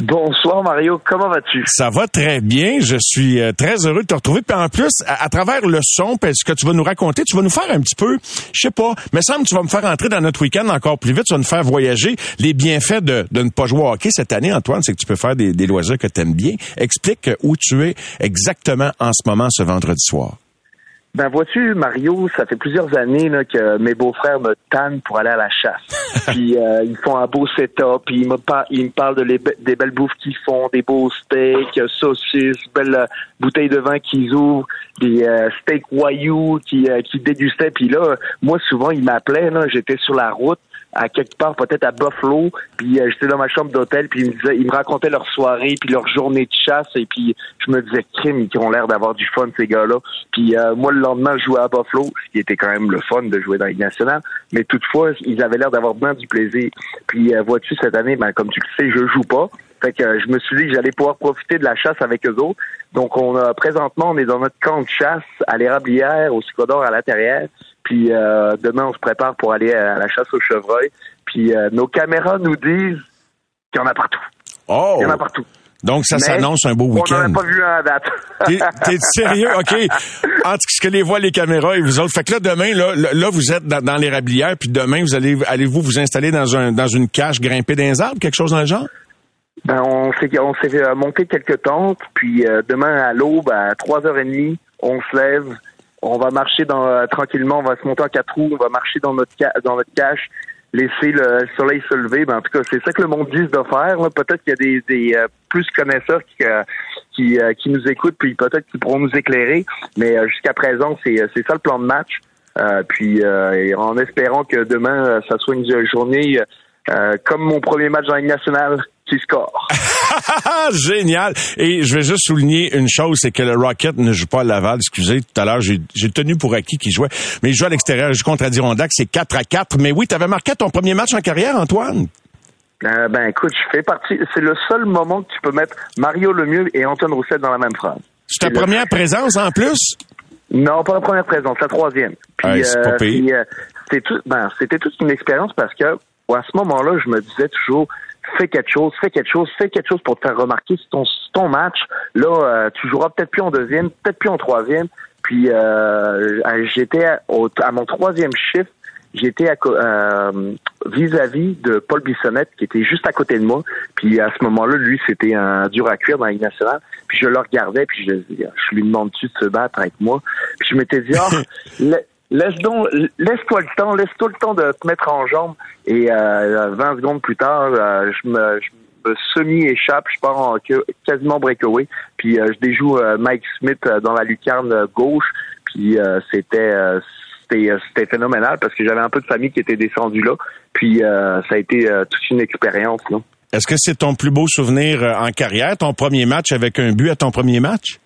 Bonsoir Mario, comment vas-tu? Ça va très bien. Je suis euh, très heureux de te retrouver. Puis en plus, à, travers le son, parce que tu vas nous raconter, tu vas nous faire un petit peu, je sais pas, mais semble que tu vas me faire entrer dans notre week-end encore plus vite. Tu vas nous faire voyager. Les bienfaits de, de ne pas jouer au hockey cette année, Antoine, c'est que tu peux faire des, des loisirs que tu aimes bien. Explique où tu es exactement en ce moment ce vendredi soir. Ben vois-tu, Mario, ça fait plusieurs années là, que mes beaux-frères me tannent pour aller à la chasse. puis euh, ils font un beau setup, puis ils me, par- ils me parlent de les be- des belles bouffes qu'ils font, des beaux steaks, euh, saucisses, belles euh, bouteilles de vin qu'ils ouvrent, des euh, steaks wayou qui, euh, qui dégustaient. Puis là, moi souvent ils m'appelaient, j'étais sur la route à quelque part, peut-être à Buffalo, puis euh, j'étais dans ma chambre d'hôtel, puis ils me disaient, ils me racontaient leur soirée, puis leur journée de chasse, et puis je me disais, crime, ils ont l'air d'avoir du fun ces gars-là. Puis euh, moi le lendemain, je jouais à Buffalo, ce qui était quand même le fun de jouer dans Ligue nationale, mais toutefois, ils avaient l'air d'avoir bien du plaisir. Puis euh, vois-tu cette année, ben comme tu le sais, je joue pas. Fait que je me suis dit que j'allais pouvoir profiter de la chasse avec eux autres. Donc on a présentement, on est dans notre camp de chasse à l'érablière, au Sucodor à la Terrière. Puis euh, demain, on se prépare pour aller à la chasse au chevreuil. Puis euh, nos caméras nous disent qu'il y en a partout. Oh! Il y en a partout. Donc ça s'annonce un beau On n'en week-end. a pas vu un à date. T'es sérieux? OK. Entre ce que les voient les caméras et vous autres. Fait que là, demain, là, là, vous êtes dans, dans l'érablière, puis demain, vous allez, allez-vous vous installer dans un, dans une cache grimpée dans les arbres, quelque chose dans le genre? Ben, on s'est on s'est euh, monté quelques tentes, puis euh, demain à l'aube, à 3h30, on se lève, on va marcher dans euh, tranquillement, on va se monter en quatre roues, on va marcher dans notre cache, laisser le soleil se lever. Ben, en tout cas, c'est ça que le monde dit de faire. Peut-être qu'il y a des, des euh, plus connaisseurs qui euh, qui, euh, qui nous écoutent, puis peut-être qu'ils pourront nous éclairer. Mais jusqu'à présent, c'est ça le plan de match. Puis en espérant que demain, ça soit une journée comme mon premier match la Ligue nationale qui score. Génial! Et je vais juste souligner une chose, c'est que le Rocket ne joue pas à Laval. Excusez, tout à l'heure, j'ai tenu pour acquis qu'il jouait. Mais il joue à l'extérieur, il joue contre Adirondack, c'est 4 à 4. Mais oui, tu avais marqué ton premier match en carrière, Antoine? Euh, ben écoute, je fais partie. C'est le seul moment que tu peux mettre Mario Lemieux et Antoine Roussel dans la même phrase. C'est ta le- première présence en plus? Non, pas la première présence, la troisième. Puis, Hey, c'est euh, c'était tout, ben, c'était toute une expérience parce que à ce moment-là, je me disais toujours fais quelque chose, fais quelque chose, fais quelque chose pour te faire remarquer. C'est ton, ton match. Là, euh, tu joueras peut-être plus en deuxième, peut-être plus en troisième. Puis euh, j'étais à, à mon troisième chiffre. J'étais à euh, vis-à-vis de Paul Bissonnette qui était juste à côté de moi. Puis à ce moment-là, lui, c'était un dur à cuire dans la Ligue nationale. Puis je le regardais, puis je, je lui demande-tu de se battre avec moi? Puis je m'étais dit, la- laisse donc, laisse-toi le temps, laisse-toi le temps de te mettre en jambe. Et euh, 20 secondes plus tard, euh, je me, me semi-échappe, je pars en quasiment breakaway. Puis euh, je déjoue euh, Mike Smith euh, dans la lucarne euh, gauche. Puis euh, c'était euh, c'était euh, phénoménal parce que j'avais un peu de famille qui était descendue là. Puis euh, ça a été euh, toute une expérience. Est-ce que c'est ton plus beau souvenir euh, en carrière, ton premier match avec un but à ton premier match?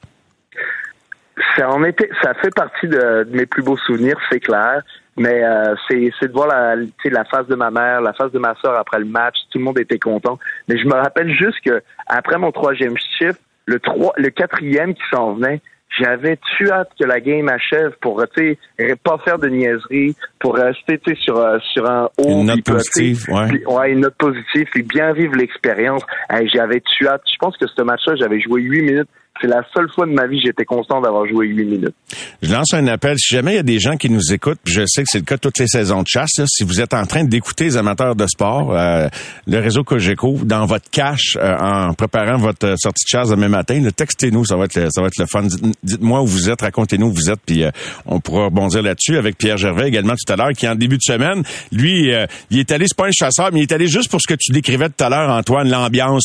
Ça en était, ça fait partie de, de mes plus beaux souvenirs, c'est clair. Mais euh, c'est de voir la, tu sais, la face de ma mère, la face de ma soeur après le match. Tout le monde était content. Mais je me rappelle juste que après mon troisième chiffre, le trois, le quatrième qui s'en venait, j'avais tu hâte que la game achève pour tu sais pas faire de niaiserie, pour rester tu sais sur euh, sur un haut. Une note puis, positive, ouais. puis- ouais, une note positive, puis bien vivre l'expérience. Hey, j'avais tu hâte. Je pense que ce match-là, j'avais joué huit minutes. C'est la seule fois de ma vie j'étais constant d'avoir joué 8 minutes. Je lance un appel. Si jamais il y a des gens qui nous écoutent, je sais que c'est le cas toutes les saisons de chasse, si vous êtes en train d'écouter les amateurs de sport, euh, le réseau Cogeco, dans votre cache, euh, en préparant votre euh, sortie de chasse demain matin, textez-nous, ça va être ça va être le fun. Dites-moi où vous êtes, racontez-nous où vous êtes, puis on pourra rebondir là-dessus avec Pierre Gervais également tout à l'heure, qui en début de semaine, lui, il est allé, c'est pas un chasseur, mais il est allé juste pour ce que tu décrivais tout à l'heure, Antoine, l'ambiance,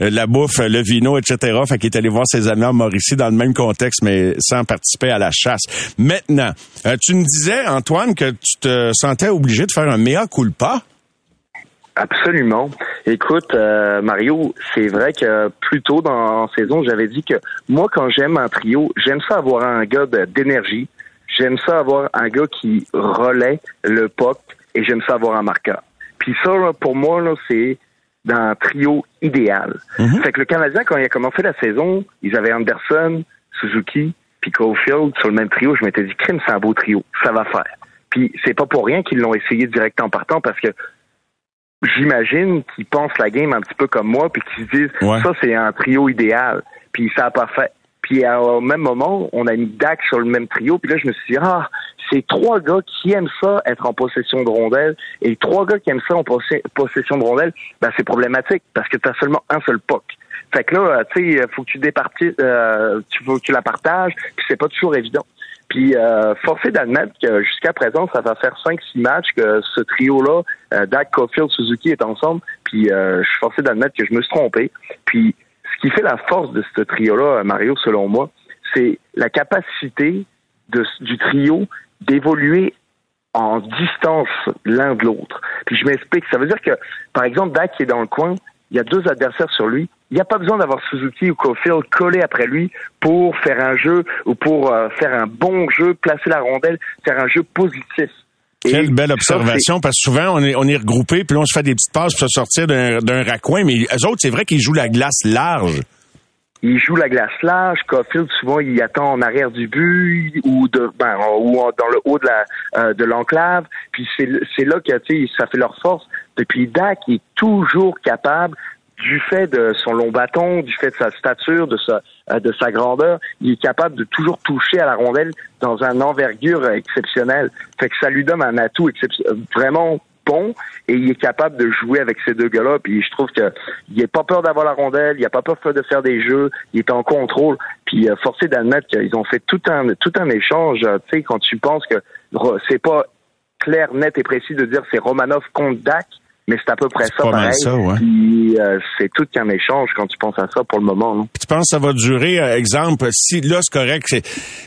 la bouffe, le vino, etc. Fait qu'il est allé voir amis en Mauricie dans le même contexte, mais sans participer à la chasse. Maintenant, euh, tu me disais, Antoine, que tu te sentais obligé de faire un mea culpa? Absolument. Écoute, euh, Mario, c'est vrai que plus tôt dans la saison, j'avais dit que moi, quand j'aime un trio, j'aime ça avoir un gars d'énergie. J'aime ça avoir un gars qui relaie le POC et j'aime ça avoir un marqueur. Puis ça, pour moi, c'est d'un trio idéal. Mhm. Fait que le Canadien, quand il a commencé la saison, ils avaient Anderson, Suzuki, puis Caulfield sur le même trio. Je m'étais dit, crime, c'est un beau trio, ça va faire. Puis c'est pas pour rien qu'ils l'ont essayé direct en partant parce que j'imagine qu'ils pensent la game un petit peu comme moi, puis qu'ils se disent, ça c'est un trio idéal. Puis ça a pas fait. Puis au même moment, on a mis Dak sur le même trio. Puis là, je me suis dit, ah, c'est trois gars qui aiment ça, être en possession de rondelles. Et trois gars qui aiment ça en possession de rondelles, ben, c'est problématique parce que tu as seulement un seul puck. Fait que là, tu sais, faut que tu départis, euh, tu faut que tu la partages, puis c'est pas toujours évident. Puis euh, forcé d'admettre que jusqu'à présent, ça va faire 5-6 matchs que ce trio-là, euh, Dak, Caulfield, Suzuki est ensemble. Puis euh, je suis forcé d'admettre que je me suis trompé. Puis ce qui fait la force de ce trio-là, Mario, selon moi, c'est la capacité de, du trio d'évoluer en distance l'un de l'autre. Puis je m'explique. Ça veut dire que, par exemple, Dak qui est dans le coin, il y a deux adversaires sur lui. Il n'y a pas besoin d'avoir Suzuki ou Caulfield collés après lui pour faire un jeu ou pour euh, faire un bon jeu, placer la rondelle, faire un jeu positif. Quelle belle observation, parce que souvent, on est, on est regroupé, puis on se fait des petites passes pour se sortir d'un raccoin, mais eux autres, c'est vrai qu'ils jouent la glace large. Ils jouent la glace large. Caulfield, souvent, il attend en arrière du but ou de ben, ou dans le haut de la euh, de l'enclave. Puis c'est là que ça fait leur force. Depuis Dak, il est toujours capable du fait de son long bâton, du fait de sa stature, de sa, euh, de sa grandeur, il est capable de toujours toucher à la rondelle dans un envergure exceptionnelle. Fait que ça lui donne un atout vraiment et il est capable de jouer avec ces deux gars-là. Puis je trouve que il n'a pas peur d'avoir la rondelle, il n'a pas peur de faire des jeux, il est en contrôle. Puis euh, forcé d'admettre qu'ils ont fait tout un tout un échange. Tu sais, quand tu penses que c'est pas clair, net et précis de dire c'est Romanov contre Dak, mais c'est à peu près ça pareil. Ça, euh, c'est tout qu'un échange quand tu penses à ça pour le moment. Non? tu penses que ça va durer, euh, exemple, si là c'est correct,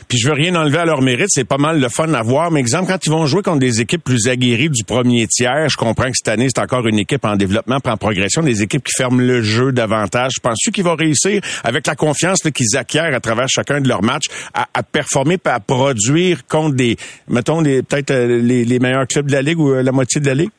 puis je veux rien enlever à leur mérite, c'est pas mal le fun à voir, mais exemple, quand ils vont jouer contre des équipes plus aguerries du premier tiers, je comprends que cette année, c'est encore une équipe en développement, en progression, des équipes qui ferment le jeu davantage. Je pense qu'ils vont réussir, avec la confiance qu'ils acquièrent à travers chacun de leurs matchs, à, à performer, à produire contre des, mettons, peut-être euh, les, les meilleurs clubs de la Ligue ou la moitié de la Ligue?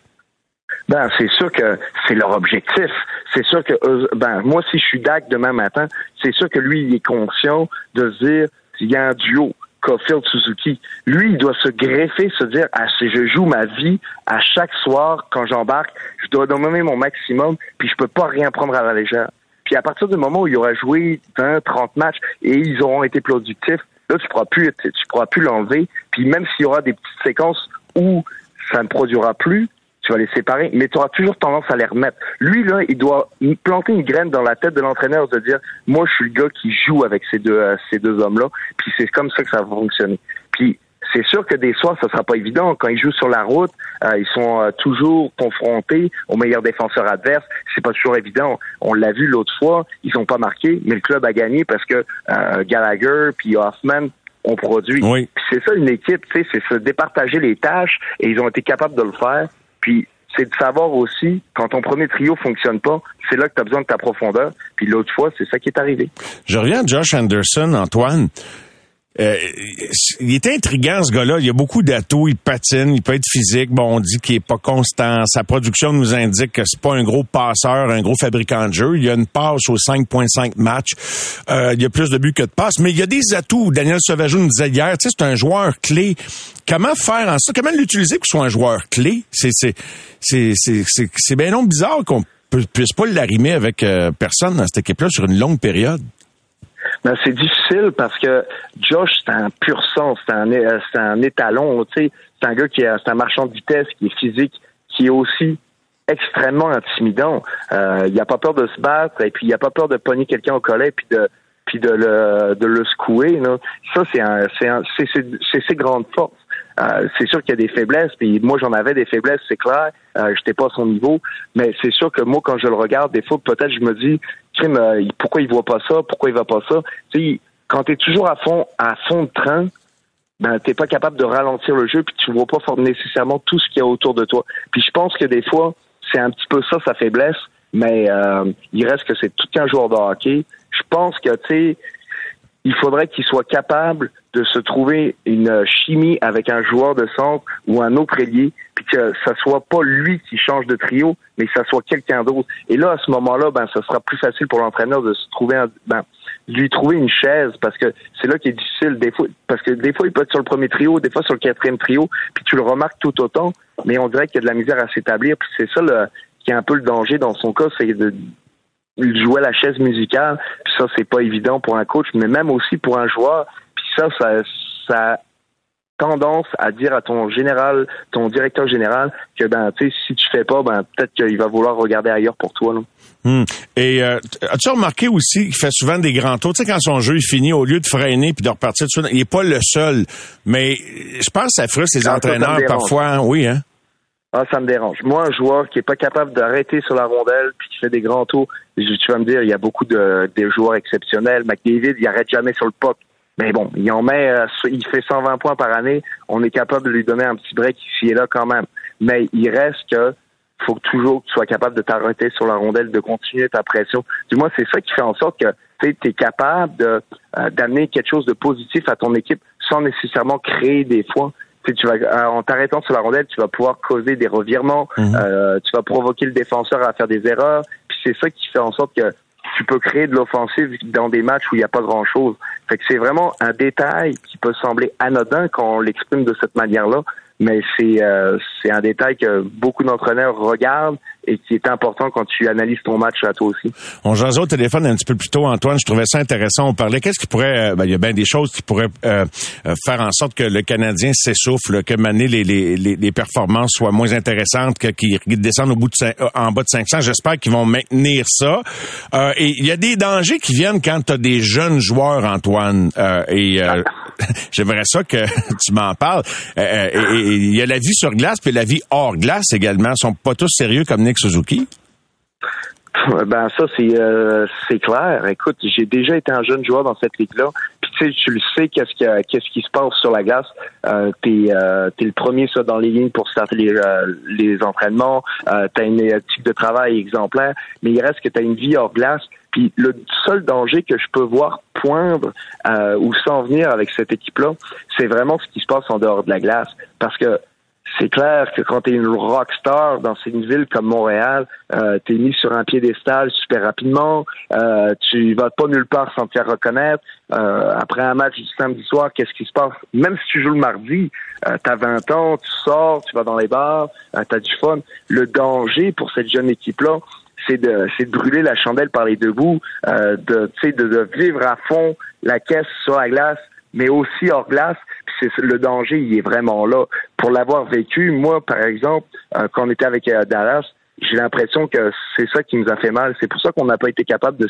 Ben, c'est sûr que c'est leur objectif. C'est sûr que, ben, moi, si je suis DAC demain matin, c'est sûr que lui, il est conscient de se dire, s'il y a un duo, Caulfield Suzuki, lui, il doit se greffer, se dire, ah, je joue ma vie à chaque soir quand j'embarque, je dois donner mon maximum, puis je peux pas rien prendre à la légère. Puis à partir du moment où il aura joué 20, 30 matchs et ils auront été productifs, là, tu pourras plus, tu pourras plus l'enlever. Puis même s'il y aura des petites séquences où ça ne produira plus, tu vas les séparer, mais tu auras toujours tendance à les remettre. Lui, là, il doit planter une graine dans la tête de l'entraîneur de dire, moi, je suis le gars qui joue avec ces deux, euh, ces deux hommes-là, puis c'est comme ça que ça va fonctionner. Puis c'est sûr que des soirs, ça sera pas évident. Quand ils jouent sur la route, euh, ils sont euh, toujours confrontés aux meilleurs défenseurs adverses. C'est pas toujours évident. On l'a vu l'autre fois, ils ont pas marqué, mais le club a gagné parce que Gallagher puis Hoffman ont produit. Oui. C'est ça une équipe, tu sais, c'est se départager les tâches et ils ont été capables de le faire. Puis c'est de savoir aussi, quand ton premier trio fonctionne pas, c'est là que tu as besoin de ta profondeur. Puis l'autre fois, c'est ça qui est arrivé. Je reviens à Josh Anderson, Antoine. Euh, il est intriguant ce gars-là. Il a beaucoup d'atouts. Il patine, il peut être physique. Bon, on dit qu'il est pas constant. Sa production nous indique que c'est pas un gros passeur, un gros fabricant de jeu. Il y a une passe aux 5.5 matchs. Euh, il y a plus de buts que de passes, mais il y a des atouts. Daniel Sauvageau nous disait hier, tu sais, c'est un joueur clé. Comment faire en ça Comment l'utiliser pour qu'il soit un joueur clé? C'est c'est c'est c'est c'est bien non bizarre qu'on puisse pas l'arrimer avec euh, personne dans cette équipe-là sur une longue période. Ben, c'est difficile parce que Josh, c'est un pur sang, c'est un, un étalon, tu sais. C'est un gars qui est, c'est un marchand de vitesse, qui est physique, qui est aussi extrêmement intimidant. Euh, il a pas peur de se battre et puis il a pas peur de pogner quelqu'un au collet puis de puis de le de le secouer. Ça c'est un, c'est, c'est, ses grandes forces. Euh, c'est sûr qu'il y a des faiblesses, puis moi j'en avais des faiblesses, c'est clair. Euh, j'étais pas à son niveau, mais c'est sûr que moi quand je le regarde, des fois peut-être je me dis, crime, euh, pourquoi il voit pas ça, pourquoi il va pas ça? Tu sais, quand t'es toujours à fond à fond de train, ben t'es pas capable de ralentir le jeu, puis tu vois pas nécessairement tout ce qu'il y a autour de toi. Puis je pense que des fois c'est un petit peu ça sa faiblesse, mais euh, il reste que c'est tout un joueur de hockey. Je pense que tu sais il faudrait qu'il soit capable de se trouver une chimie avec un joueur de centre ou un autre ailier, puis que ça soit pas lui qui change de trio, mais que ça soit quelqu'un d'autre. Et là, à ce moment-là, ben, ça sera plus facile pour l'entraîneur de se trouver, un, ben, lui trouver une chaise, parce que c'est là qui est difficile des fois, parce que des fois il peut être sur le premier trio, des fois sur le quatrième trio, puis tu le remarques tout autant, mais on dirait qu'il y a de la misère à s'établir, puis c'est ça le, qui est un peu le danger dans son cas, c'est de il jouait la chaise musicale. Puis ça, c'est pas évident pour un coach, mais même aussi pour un joueur. Puis ça, ça, ça a tendance à dire à ton général, ton directeur général, que ben, tu sais, si tu fais pas, ben peut-être qu'il va vouloir regarder ailleurs pour toi. Là. Hmm. Et euh, as-tu remarqué aussi qu'il fait souvent des grands tours? Tu sais, quand son jeu est fini, au lieu de freiner puis de repartir dessus, il est pas le seul. Mais je pense que ça frustre les entraîneurs parfois. Oui, hein? Ah, ça me dérange. Moi, un joueur qui est pas capable d'arrêter sur la rondelle puis qui fait des grands tours, tu vas me dire, il y a beaucoup de joueurs exceptionnels. McDavid, il arrête jamais sur le puck. Mais bon, il en met, euh, il fait 120 points par année. On est capable de lui donner un petit break ici et là quand même. Mais il reste que faut toujours que tu sois capable de t'arrêter sur la rondelle, de continuer ta pression. Du moins, c'est ça qui fait en sorte que tu es capable euh, d'amener quelque chose de positif à ton équipe sans nécessairement créer des fois tu vas euh, en t'arrêtant sur la rondelle, tu vas pouvoir causer des revirements, mhm. euh, tu vas provoquer le défenseur à faire des erreurs. Puis c'est ça qui fait en sorte que tu peux créer de l'offensive dans des matchs où il n'y a pas grand chose. Fait que c'est vraiment un détail qui peut sembler anodin quand on l'exprime de cette manière-là, mais c'est euh, c'est un détail que beaucoup d'entraîneurs regardent et qui est important quand tu analyses ton match à toi aussi. On jasait au téléphone un petit peu plus tôt, Antoine. Je trouvais ça intéressant. On parlait. Qu'est-ce qui pourrait, euh, ben, il y a bien des choses qui pourraient euh, faire en sorte que le Canadien s'essouffle, que maner les, les, les, performances soient moins intéressantes, qu'ils descendent au bout de en bas de 500. J'espère qu'ils vont maintenir ça. et il y a des dangers qui viennent quand tu as des jeunes joueurs, Antoine. et j'aimerais ça que tu m'en parles. et il y a la vie sur glace puis la vie hors glace également. Ils sont pas tous sérieux comme Suzuki? Ben ça c'est euh, c'est clair. Écoute, j'ai déjà été un jeune joueur dans cette ligue-là. Puis tu sais, tu le sais qu'est-ce qui se passe sur la glace. Euh, t'es euh, es le premier ça dans les lignes pour starter les euh, les entraînements. Euh, t'as une éthique de travail exemplaire, mais il reste que t'as une vie hors glace. Puis le seul danger que je peux voir poindre ou s'en venir avec cette équipe-là, c'est vraiment ce qui se passe en dehors de la glace. Parce que c'est clair que quand tu es une rockstar dans une ville comme Montréal, euh, tu mis sur un piédestal super rapidement, euh, tu vas pas nulle part sans te faire reconnaître. Euh, après un match du samedi soir, qu'est-ce qui se passe? Même si tu joues le mardi, euh, tu as 20 ans, tu sors, tu vas dans les bars, euh, tu as du fun. Le danger pour cette jeune équipe-là, c'est de, de brûler la chandelle par les deux bouts, euh, de, de, de vivre à fond la caisse sur la glace, mais aussi hors glace. Le danger, il est vraiment là. Pour l'avoir vécu, moi, par exemple, euh, quand on était avec euh, Dallas, j'ai l'impression que c'est ça qui nous a fait mal. C'est pour ça qu'on n'a pas été capable de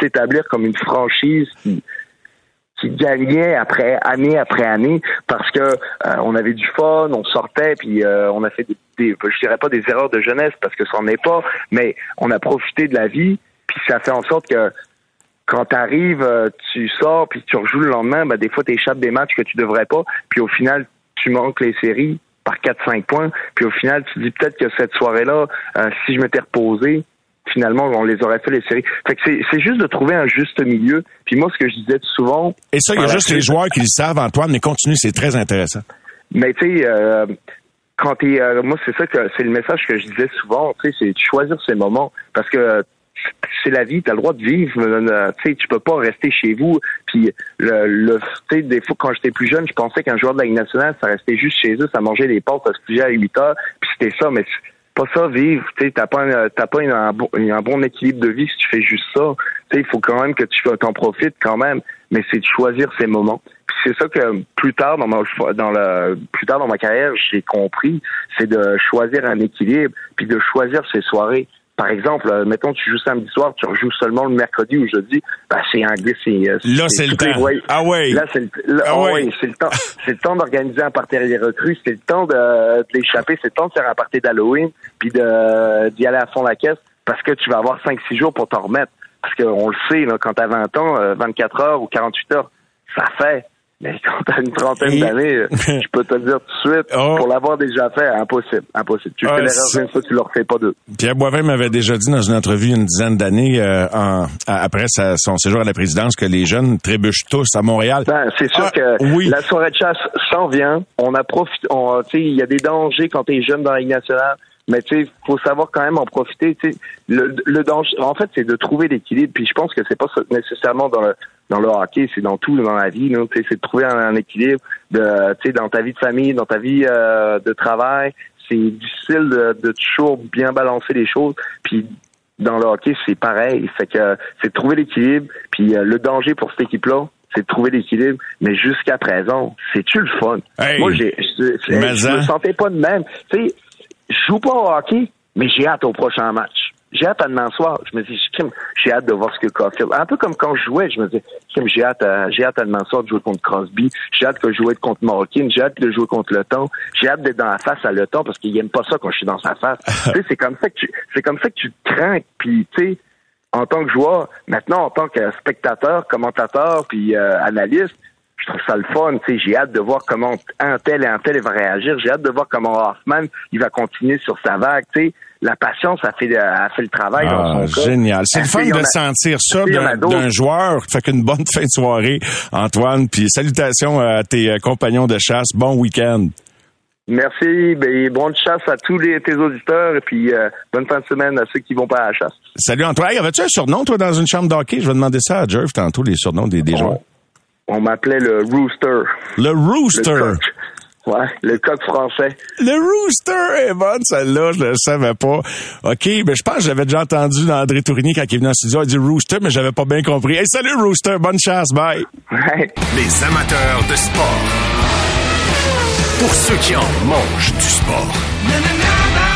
s'établir comme une franchise qui, gagnait après année après année parce que euh, on avait du fun, on sortait puis on a fait des, je dirais pas des erreurs de jeunesse parce que ça n'en est pas, mais on a profité de la vie puis ça fait en sorte que quand tu arrives, euh, tu sors puis tu rejoues le lendemain, ben des fois tu échappes des matchs que tu devrais pas puis au final tu manques les séries par 4-5 points puis au final tu dis peut-être que cette soirée-là si je m'étais reposé finalement, on les aurait fait les séries. Fait que c'est juste de trouver un juste milieu. Puis moi, ce que je disais souvent... Et ça, il y a juste les joueurs qui le savent, Antoine, mais continue, c'est très intéressant. Mais tu sais, euh, quand t'es... Euh, moi, c'est ça que c'est le message que je disais souvent, tu sais, c'est de choisir ces moments. Parce que c'est la vie, tu as le droit de vivre. Euh, tu tu peux pas rester chez vous. Puis le, le tu sais, des fois quand j'étais plus jeune, je pensais qu'un joueur de la Ligue nationale, ça restait juste chez eux, ça mangeait des pâtes, ça se couchait à 8 heures, puis c'était ça. Mais pas ça vivre. Tu t'as pas, un, t'as pas un, bon, équilibre de vie si tu fais juste ça. Tu il faut quand même que tu t'en profites quand même. Mais c'est de choisir ces moments. C'est ça que plus tard dans ma dans le plus tard dans ma carrière j'ai compris, c'est de choisir un équilibre puis de choisir ses soirées par exemple, euh, mettons tu joues samedi soir, tu rejoues seulement le mercredi ou jeudi, ben c'est anglais, c'est euh, là c'est le temps. Ah ouais. Là c'est le, ah ah ouais. c'est le temps. c'est le temps d'organiser un party des recrues, c'est le temps de, de l'échapper, c'est le temps de faire un party d'Halloween, puis de d'y aller à fond la caisse parce que tu vas avoir 5-6 jours pour t'en remettre. Parce qu'on le sait, là, quand t'as 20 ans, 24 euh, heures ou 48 heures, ça fait. Mais quand t'as une trentaine d'années, je peux te le dire tout de suite, oh. pour l'avoir déjà fait, impossible, impossible. Tu fais ah, l'erreur une fois, tu le refais pas deux. Pierre Boivin m'avait déjà dit dans une entrevue une dizaine d'années, euh, après son séjour à la présidence, que les jeunes trébuchent tous à Montréal. Ben, c'est sûr ah, que la soirée de chasse s'en vient. On a profité, il y a des dangers quand t'es jeune dans la Ligue nationale. Mais tu sais, faut savoir quand même en profiter. Tu sais, le, le danger, en fait, c'est de trouver l'équilibre. Puis je pense que c'est pas nécessairement dans le dans le hockey, c'est dans tout dans la vie. Tu sais, c'est de trouver un, équilibre de, tu sais, dans ta vie de famille, dans ta vie euh, de travail. C'est difficile de, de toujours bien balancer les choses. Puis dans le hockey, c'est pareil. Fait que c'est de trouver l'équilibre. Puis euh, le danger pour cette équipe-là, c'est de trouver l'équilibre. Mais jusqu'à présent, c'est-tu le fun? Moi, j'ai, je, je, me sentais pas de même. Tu sais, je joue pas au hockey, mais j'ai hâte au prochain match. J'ai hâte à demain soir. Je me dis, j'ai hâte de voir ce que Caulfield. Un peu comme quand je jouais, je me dis, j'ai hâte, à, j'ai hâte à demain soir de jouer contre Crosby. J'ai hâte de jouer contre Morkin. J'ai hâte de jouer contre Le Temps. J'ai hâte d'être dans la face à Le Temps parce qu'il aime pas ça quand je suis dans sa face. tu sais, c'est comme ça que tu, c'est comme ça que tu crains. Puis, tu sais, en tant que joueur, maintenant en tant que spectateur, commentateur, puis euh, analyste, je trouve ça le fun. J'ai hâte de voir comment un tel et un tel va réagir. J'ai hâte de voir comment Hoffman il va continuer sur sa vague. sais La patience a fait, a fait le travail dans ah, son Génial. C'est le fun de sentir ça d'un joueur. Fait qu'une bonne fin de soirée, Antoine. Puis salutations à tes euh, compagnons de chasse. Bon week-end. Merci, ben, bonne chasse à tous les, tes auditeurs et puis euh, bonne fin de semaine à ceux qui vont pas à la chasse. Salut Antoine, avais-tu un surnom toi dans une chambre d'hockey? Je vais demander ça à Jerv tantôt, les surnoms des, des joueurs. On m'appelait le Rooster. Le Rooster. Le ouais, le coq français. Le Rooster est bonne, celle-là, je ne savais pas. OK, ben je pense que j'avais déjà entendu André Tourigny quand il est venu en studio, il dit Rooster, mais j'avais pas bien compris. Hey, salut Rooster, bonne chasse, bye. Les amateurs de sport. Pour ceux qui en mangent du sport.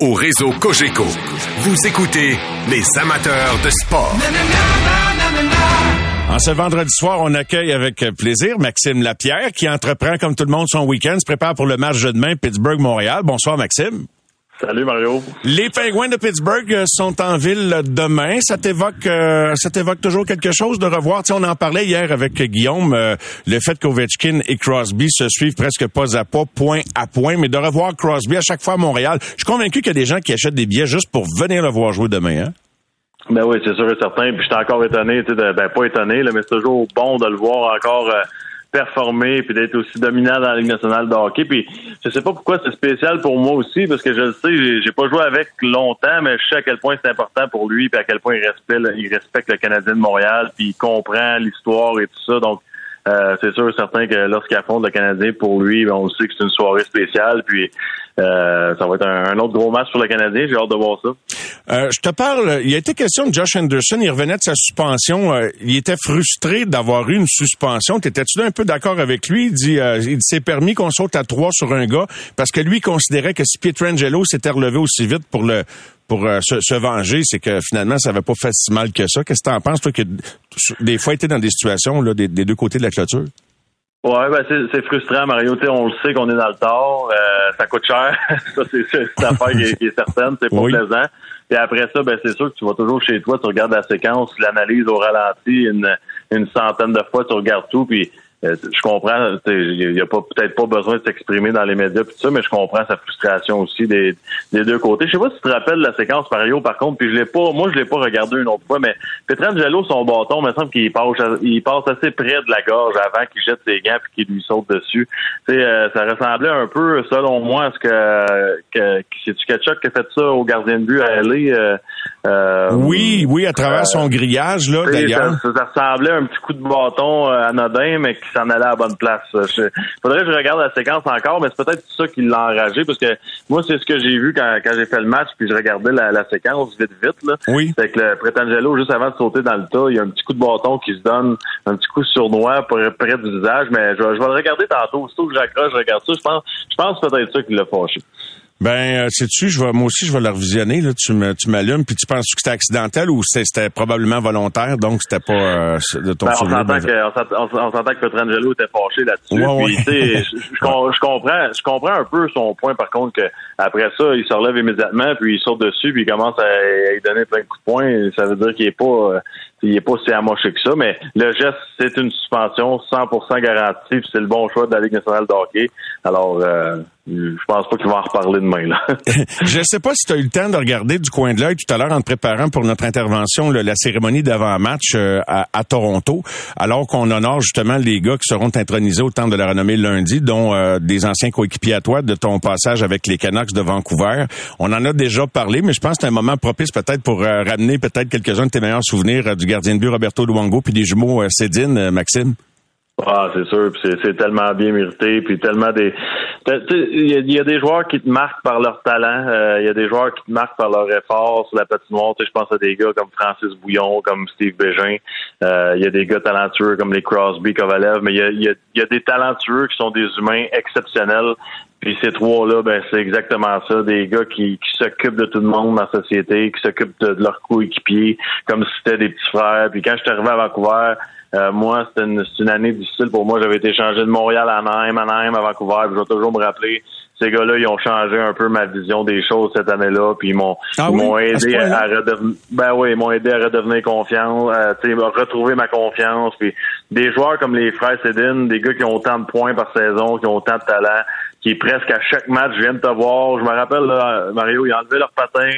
au réseau Cogeco. Vous écoutez les amateurs de sport. En ce vendredi soir, on accueille avec plaisir Maxime Lapierre qui entreprend comme tout le monde son week-end, se prépare pour le match de demain Pittsburgh-Montréal. Bonsoir Maxime. Salut Mario. Les Pingouins de Pittsburgh euh, sont en ville demain. Ça t'évoque, euh, ça t'évoque toujours quelque chose de revoir? Tu on en parlait hier avec Guillaume, euh, le fait qu'Ovechkin et Crosby se suivent presque pas à pas, point à point, mais de revoir Crosby à chaque fois à Montréal. Je suis convaincu qu'il y a des gens qui achètent des billets juste pour venir le voir jouer demain. Hein? Ben oui, c'est sûr et certain. Puis j'étais encore étonné, tu sais, ben pas étonné, là, mais c'est toujours bon de le voir encore performer puis d'être aussi dominant dans la Ligue nationale de hockey. Puis je sais pas pourquoi c'est spécial pour moi aussi parce que je le sais, j'ai pas joué avec longtemps, mais je sais à quel point c'est important pour lui puis à quel point il respecte, il respecte le Canadien de Montréal puis il comprend l'histoire et tout ça. Donc euh, c'est sûr certain que lorsqu'il affronte le Canadien, pour lui, ben, on sait que c'est une soirée spéciale. Puis euh, ça va être un, autre gros match pour le Canadien. J'ai hâte de voir ça. Euh, je te parle, il a été question de Josh Anderson. Il revenait de sa suspension. il était frustré d'avoir eu une suspension. T'étais-tu un peu d'accord avec lui? Il dit, il s'est permis qu'on saute à trois sur un gars parce que lui considérait que si Pietrangelo s'était relevé aussi vite pour le pour euh, se, venger, c'est que finalement, ça va pas fait si mal que ça. Qu'est-ce que tu en penses, toi, que des fois, été dans des situations là, des, deux côtés de la clôture? Ouais, ben c'est frustrant, Mario. on le sait qu'on est dans le tort. Euh, ça coûte cher. ça, c'est une affaire qui est, certaine. C'est pas plaisant. Et après ça, ben c'est sûr que tu vas toujours chez toi, tu regardes la séquence, l'analyse au ralenti une, une centaine de fois, tu regardes tout, puis je comprends, il n'y a pas peut-être pas besoin de s'exprimer dans les médias puis ça, mais je comprends sa frustration aussi des, des deux côtés. Je sais pas si tu te rappelles la séquence Mario, par contre, puis je l'ai pas, moi je l'ai pas regardé une autre fois, mais Petrangelo, son bâton, il me semble qu'il passe, il passe assez près de la gorge avant qu'il jette ses gants puis qu'il lui saute dessus. Tu sais, ça ressemblait un peu, selon moi, à ce que, que c'est-tu Ketchuk qui a fait ça au gardien de but à aller. Euh, oui, oui, à travers son grillage, là, d'ailleurs. Ça, ça, ressemblait à un petit coup de bâton euh, anodin, mais qui s'en allait à la bonne place. Je, faudrait que je regarde la séquence encore, mais c'est peut-être ça qui l'a enragé, parce que moi, c'est ce que j'ai vu quand, quand j'ai fait le match, puis je regardais la, la séquence vite, vite. Là. Oui. C'est que le Pretangelo, juste avant de sauter dans le tas, il y a un petit coup de bâton qui se donne, un petit coup sournois près, près du visage, mais je, je vais le regarder tantôt. Aussitôt que j'accroche, je regarde ça. Je pense, je pense peut-être ça qui l'a fâché. Ben, euh, sais-tu, je vais, moi aussi, je vais la revisionner. Là, tu tu m'allumes, puis tu penses que c'était accidentel ou c'était probablement volontaire, donc c'était pas euh, de ton ben, on s'entend que on s'entend que Petrangelo était fâché là-dessus. Ouais, je, je, comprends, je comprends un peu son point, par contre, que après ça, il se relève immédiatement, puis il saute dessus, puis il commence à, lui donner plein de coups de poing. Ça veut dire qu'il est pas, euh, il est pas si amoché que ça, mais le geste, c'est une suspension 100% garantie, c'est le bon choix de la Ligue nationale de hockey. Alors, euh, je pense pas qu'il va en reparler demain. Là. je sais pas si tu as eu le temps de regarder du coin de l'œil tout à l'heure en te préparant pour notre intervention la cérémonie d'avant-match euh, à, Toronto, alors qu'on honore justement les gars qui seront intronisés au temps de la renommée lundi, dont euh, des anciens coéquipiers à toi de ton passage avec les Canucks de Vancouver. On en a déjà parlé, mais je pense que c'est un moment propice peut-être pour ramener peut-être quelques-uns de tes meilleurs souvenirs du gardien de but Roberto Luongo puis des jumeaux Cédine, Maxime. Ah, c'est sûr, c'est tellement bien mérité, puis tellement des. Il y, a des joueurs qui te marquent par leur talent, euh, il y a des joueurs qui te marquent par leur effort sur la patinoire. Je pense à des gars comme Francis Bouillon, comme Steve Bégin. Euh, il y a des gars talentueux comme les Crosby, Kovalev, mais il y a, y a des talentueux qui sont des humains exceptionnels. Puis ces trois-là, ben c'est exactement ça, des gars qui, qui s'occupent de tout le monde dans la société, qui s'occupent de, de leurs coéquipiers, comme si c'était des petits frères. Puis quand je suis arrivé à Vancouver, euh, moi, c'était une, une, année difficile pour moi. J'avais été changé de Montréal à Nîmes, à Nîmes, à Vancouver. je vais toujours me rappeler, ces gars-là, ils ont changé un peu ma vision des choses cette année-là. Puis ils m'ont, ah aidé à, redevenir, ben oui, ils m'ont aidé à redevenir confiance, à, retrouver ma confiance. Puis des joueurs comme les frères Cédine, des gars qui ont autant de points par saison, qui ont autant de talent, qui presque à chaque match viennent te voir. Je me rappelle, là, Mario, ils ont enlevé leur patin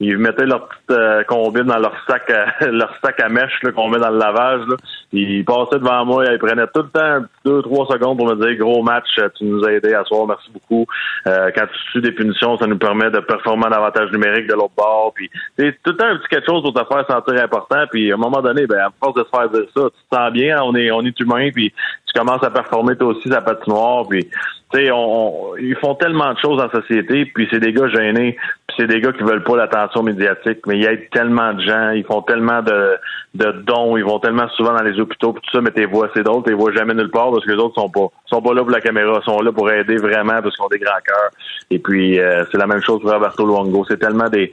ils mettaient leur petite euh, combine dans leur sac à, leur sac à mèche qu'on met dans le lavage. Là. Ils passaient devant moi, ils prenaient tout le temps deux, trois secondes pour me dire gros match, tu nous as aidé à soir, merci beaucoup. Euh, quand tu suis des punitions, ça nous permet de performer en avantage numérique de l'autre bord. Puis c'est tout le temps un petit quelque chose pour te faire sentir important. Puis à un moment donné, ben à force de se faire dire ça, tu te sens bien, on est on est humain, puis commences à performer toi aussi sa patinoire. Puis tu sais, on, ils font tellement de choses en société, puis c'est des gars gênés, puis c'est des gars qui veulent pas l'attention médiatique, mais il y a tellement de gens, ils font tellement de, de dons, ils vont tellement souvent dans les hôpitaux, puis tout ça, mais tes voix, c'est drôle, tes voix jamais nulle part parce que les autres sont pas sont pas là pour la caméra, sont là pour aider vraiment parce qu'ils ont des grands cœurs. Et puis euh, c'est la même chose pour Roberto Luongo. C'est tellement des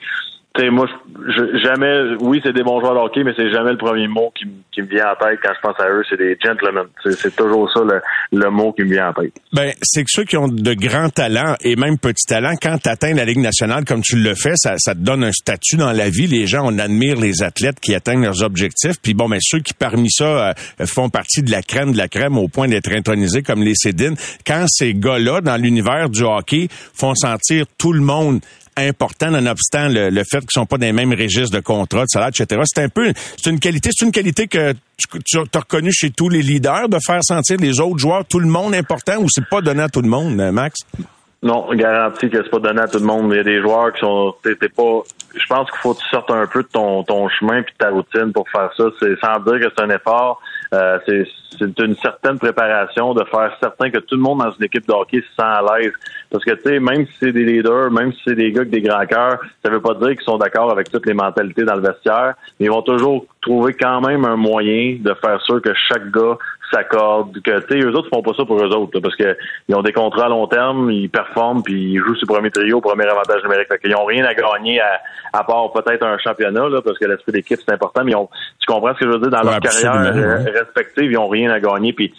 sais, moi, je, jamais, oui, c'est des bons joueurs de hockey, mais c'est jamais le premier mot qui, qui, me vient en tête quand je pense à eux. C'est des gentlemen. C'est toujours ça le, le, mot qui me vient en tête. Ben, c'est que ceux qui ont de grands talents et même petits talents, quand tu atteins la Ligue nationale comme tu le fais, ça, ça te donne un statut dans la vie. Les gens, on admire les athlètes qui atteignent leurs objectifs. Puis bon, mais ben, ceux qui parmi ça euh, font partie de la crème de la crème au point d'être intronisés comme les Cédines, quand ces gars-là, dans l'univers du hockey, font sentir tout le monde important nonobstant le, le fait qu'ils sont pas dans les mêmes registres de contrat, de salaire, etc. C'est un peu, c'est une qualité, c'est une qualité que tu, as reconnu chez tous les leaders de faire sentir les autres joueurs, tout le monde important ou c'est pas donné à tout le monde, Max? Non, garanti que c'est pas donné à tout le monde. Il y a des joueurs qui sont, pas, je pense qu'il faut que tu sortes un peu de ton, ton chemin puis de ta routine pour faire ça. C'est sans dire que c'est un effort. Euh, c'est une certaine préparation de faire certain que tout le monde dans une équipe de hockey se sent à l'aise. Parce que, tu sais, même si c'est des leaders, même si c'est des gars avec des grands cœurs, ça veut pas dire qu'ils sont d'accord avec toutes les mentalités dans le vestiaire, mais ils vont toujours trouver quand même un moyen de faire sûr que chaque gars s'accorde, que, tu sais, eux autres font pas ça pour eux autres, parce que ils ont des contrats à long terme, ils performent, puis ils jouent sur le premier trio, premier avantage numérique. Fait qu'ils ont rien à gagner à, à part peut-être un championnat, là, parce que l'esprit d'équipe, c'est important, mais ils ont, tu comprends ce que je veux dire, dans leur carrière respective, ils ont rien à gagner, puis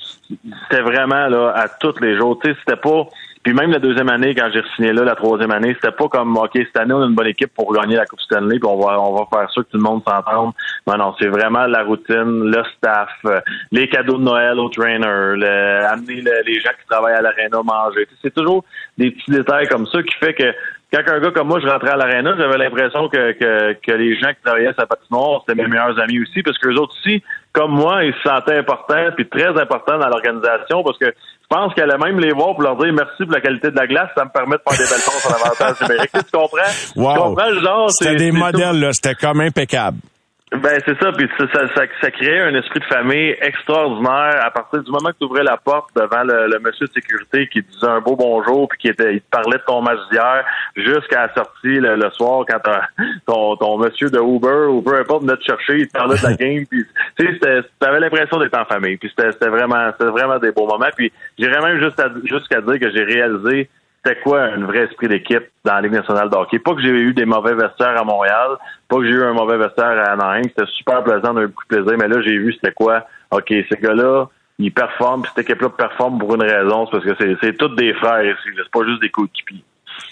c'était vraiment, là, à tous les jours, tu sais, c'était pas, Puis même la deuxième année, quand j'ai signé là, la troisième année, c'était pas comme OK, cette année, on a une bonne équipe pour gagner la Coupe Stanley, puis on va on va faire sûr que tout le monde s'entende. Non, non, c'est vraiment la routine, le staff, euh, les cadeaux de Noël aux trainers, le, amener le- les gens qui travaillent à l'aréna manger. C'est toujours des petits détails comme ça qui fait que quand un gars comme moi, je rentrais à l'aréna, j'avais l'impression que, que, que les gens qui travaillaient à sa patinoire, c'était mes meilleurs amis aussi, parce que les autres aussi, comme moi, ils se sentaient importants, puis très importants dans l'organisation, parce que je pense qu'elle allait même les voir pour leur dire merci pour la qualité de la glace, ça me permet de faire des belles passes en avantage numérique. Tu comprends? Tu Wow. comprends le genre? C'était des modèles, là. C'était comme impeccable. Ben c'est ça, puis ça, ça, ça, ça créait un esprit de famille extraordinaire à partir du moment que tu ouvrais la porte devant le, le monsieur de sécurité qui disait un beau bonjour puis qui était, il te parlait de ton match d'hier jusqu'à la sortie le, le soir quand ton, ton monsieur de Uber ou peu importe venait te chercher, il te parlait de la game puis tu sais t'avais l'impression d'être en famille puis c'était vraiment c'était vraiment des beaux moments puis j'irais même juste jusqu'à dire que j'ai réalisé c'était quoi un vrai esprit d'équipe dans la Ligue nationale de. Pas que j'ai eu des mauvais vestiaires à Montréal, pas que j'ai eu un mauvais vestiaire à Anaheim, c'était super plaisant, on a beaucoup de plaisir, mais là, j'ai vu c'était quoi. OK, ces gars-là, ils performent, puis cette équipe-là performe pour une raison, c'est parce que c'est, c'est tous des frères ici, c'est pas juste des coéquipiers.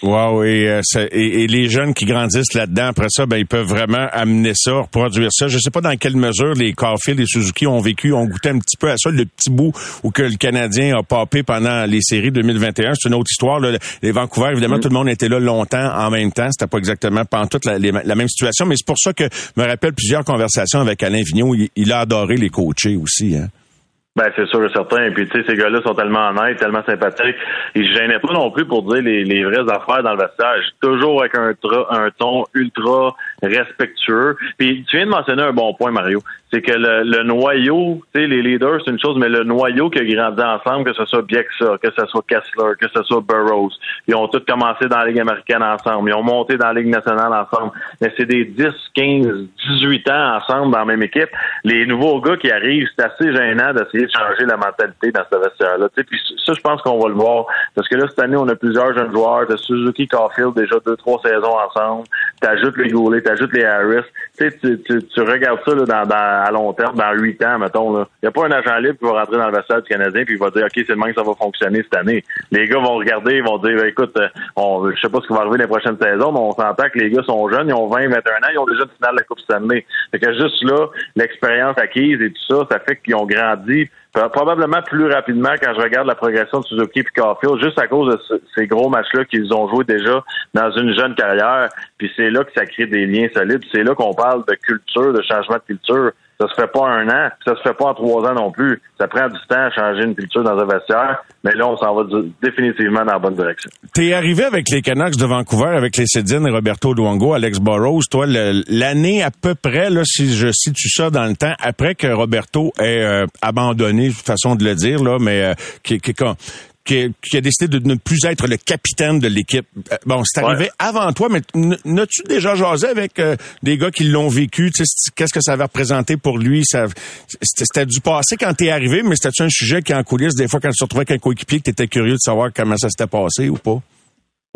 Wow, et, euh, et, et les jeunes qui grandissent là-dedans, après ça, ben, ils peuvent vraiment amener ça, reproduire ça. Je sais pas dans quelle mesure les Caulfield et Suzuki ont vécu, ont goûté un petit peu à ça, le petit bout où que le Canadien a papé pendant les séries 2021. C'est une autre histoire. Là. Les Vancouver, évidemment, tout le monde était là longtemps en même temps. C'était pas exactement pantoute la, les- la même situation, mais c'est pour ça que je me rappelle plusieurs conversations avec Alain Vigneault. Il, il a adoré les coacher aussi. Hein. Ben, c'est sûr et certain. Puis, tu sais, ces gars-là sont tellement honnêtes, tellement sympathiques. Ils se gênaient pas non plus pour dire les, les vraies affaires dans le vestiaire. Toujours avec un, un ton ultra respectueux. Puis, tu viens de mentionner un bon point, Mario. C'est que le, le noyau, tu sais, les leaders, c'est une chose, mais le noyau qui a grandi ensemble, que ce soit Bieksa, que ce soit Kessler, que ce soit Burroughs, ils ont tous commencé dans la Ligue américaine ensemble. Ils ont monté dans la Ligue nationale ensemble. Mais c'est des 10, 15, 18 ans ensemble dans la même équipe. Les nouveaux gars qui arrivent, c'est assez gênant d'essayer de changer la mentalité dans ce vestiaire-là. Puis ça, je pense qu'on va le voir. Parce que là, cette année, on a plusieurs jeunes joueurs. De Suzuki Caulfield, déjà deux, trois saisons ensemble. T'ajoutes les Goulet, t'ajoutes les Harris. Tu, tu, tu, regardes ça là, dans, dans, à long terme, dans huit ans, mettons. Il n'y a pas un agent libre qui va rentrer dans le vestiaire du Canadien puis il va dire OK, c'est le même que ça va fonctionner cette année. Les gars vont regarder, ils vont dire ben, écoute, euh, on, je sais pas ce qui va arriver les prochaines saisons, mais on s'entend que les gars sont jeunes, ils ont 20, 21 ans, ils ont déjà une finale de la Coupe Stanley. Fait que juste là, l'expérience acquise et tout ça, ça fait qu'ils ont grandi probablement plus rapidement quand je regarde la progression de Suzuki et Caulfield, juste à cause de ce- ces gros matchs-là qu'ils ont joués déjà dans une jeune carrière. Puis c'est là que ça crée des liens solides. C'est là qu'on parle de culture, de changement de culture. Ça se fait pas un an, ça se fait pas en trois ans non plus. Ça prend du temps à changer une culture dans un vestiaire, mais là, on s'en va définitivement dans la bonne direction. T'es arrivé avec les Canucks de Vancouver, avec les Cédines, Roberto Luongo, Alex Burrows. Toi, l'année à peu près, là, si je situe ça dans le temps, après que Roberto ait euh, abandonné, façon de le dire, là, mais euh, qui, qui, qui, a décidé de ne plus être le capitaine de l'équipe. Euh, Bon, c'est arrivé Ouais. avant toi, mais n'as-tu déjà jasé avec euh, des gars qui l'ont vécu? Tu sais, c'est- Qu'est-ce que ça avait représenté pour lui? C'était du passé quand t'es arrivé, mais c'était un sujet qui, en coulisses, des fois, quand tu te retrouvais avec un coéquipier, que t'étais curieux de savoir comment ça s'était passé ou pas?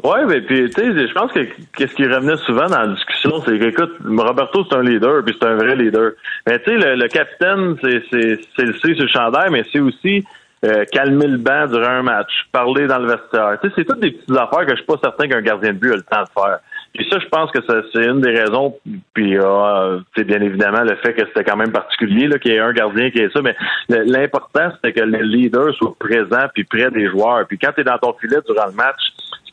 Oui, mais puis tu sais, je pense que qu'est-ce qui revenait souvent dans la discussion, c'est que écoute, Roberto c'est un leader, puis c'est un vrai leader. Mais tu sais, le, le capitaine, c'est c'est c'est le C sur le chandail, mais c'est aussi euh, calmer le banc durant un match, parler dans le vestiaire. Tu sais, c'est toutes des petites affaires que je suis pas certain qu'un gardien de but a le temps de faire. Puis ça, je pense que c'est une des raisons. Puis, euh, c'est bien évidemment le fait que c'était quand même particulier qu'il y ait un gardien qui ait ça. Mais l'important, c'était que le leader soit présent puis près des joueurs. Puis quand tu es dans ton filet durant le match,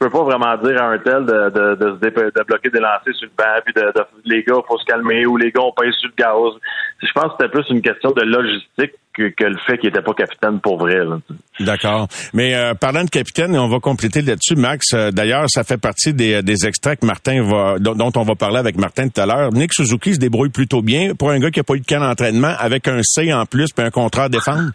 peux pas vraiment dire à un tel de, de, de se de bloquer des lancers sur le banc, puis de, de- les gars, faut se calmer, ou les gars, on pèse sur le gaz. Je pense que c'était plus une question de logistique que, que le fait qu'il était pas capitaine pour vrai. D'accord. Mais euh, parlant de capitaine, on va compléter là-dessus, Max. euh, D'ailleurs, ça fait partie des, des extraits que Martin va, dont, on va parler avec Martin tout à l'heure. Nick Suzuki se débrouille plutôt bien pour un gars qui a pas eu de camp d'entraînement avec un C en plus puis un contrat à défendre.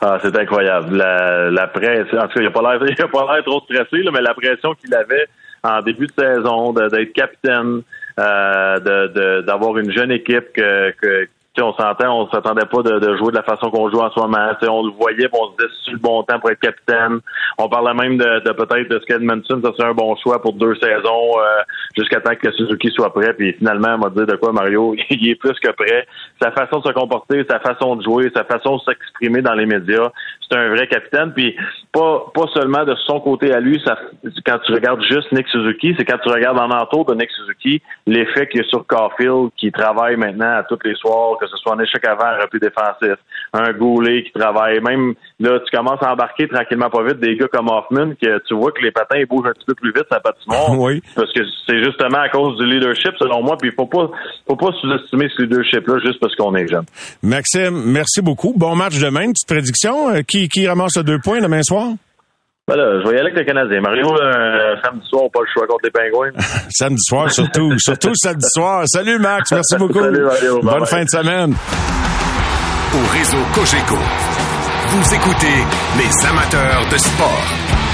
Ah, c'est incroyable. La, la presse, en tout cas, il a pas l'air, trop stressé, là, mais la pression qu'il avait en début de saison, de- d'être capitaine, euh, de, de- d'avoir une jeune équipe que, que on s'entend, on s'attendait pas de, de jouer de la façon qu'on joue en ce moment. On le voyait, on se disait c'est le bon temps pour être capitaine. On parlait même de, de peut-être de ce ça serait un bon choix pour deux saisons. Euh, jusqu'à temps que Suzuki soit prêt. Puis finalement, elle m'a dit de quoi Mario, il est plus que prêt. Sa façon de se comporter, sa façon de jouer, sa façon de s'exprimer dans les médias, c'est un vrai capitaine. Puis pas pas seulement de son côté à lui, ça, quand tu regardes juste Nick Suzuki, c'est quand tu regardes en entour de Nick Suzuki, l'effet qu'il y a sur Caulfield qui travaille maintenant à tous les soirs, que ce soit un échec avant, un repli défensif, un Goulet qui travaille. Même là, tu commences à embarquer tranquillement pas vite des gars comme Hoffman, que tu vois que les patins ils bougent un petit peu plus vite sa patinoire. Oui. Parce que c'est justement à cause du leadership, selon moi. Puis il faut pas faut pas sous-estimer ce leadership-là juste parce qu'on est jeune. Maxime, merci beaucoup. Bon match demain. Petite prédiction. Euh, Qui, qui ramasse deux points demain soir? Ben là, je vais y aller avec le Canadien. Mario, euh, samedi soir, on pas le choix contre les Pingouins. Samedi soir, surtout. surtout samedi soir. Salut, Max. Merci beaucoup. Salut, Mario. Bonne fin de semaine. Au réseau Cogeco, vous écoutez les amateurs de sport.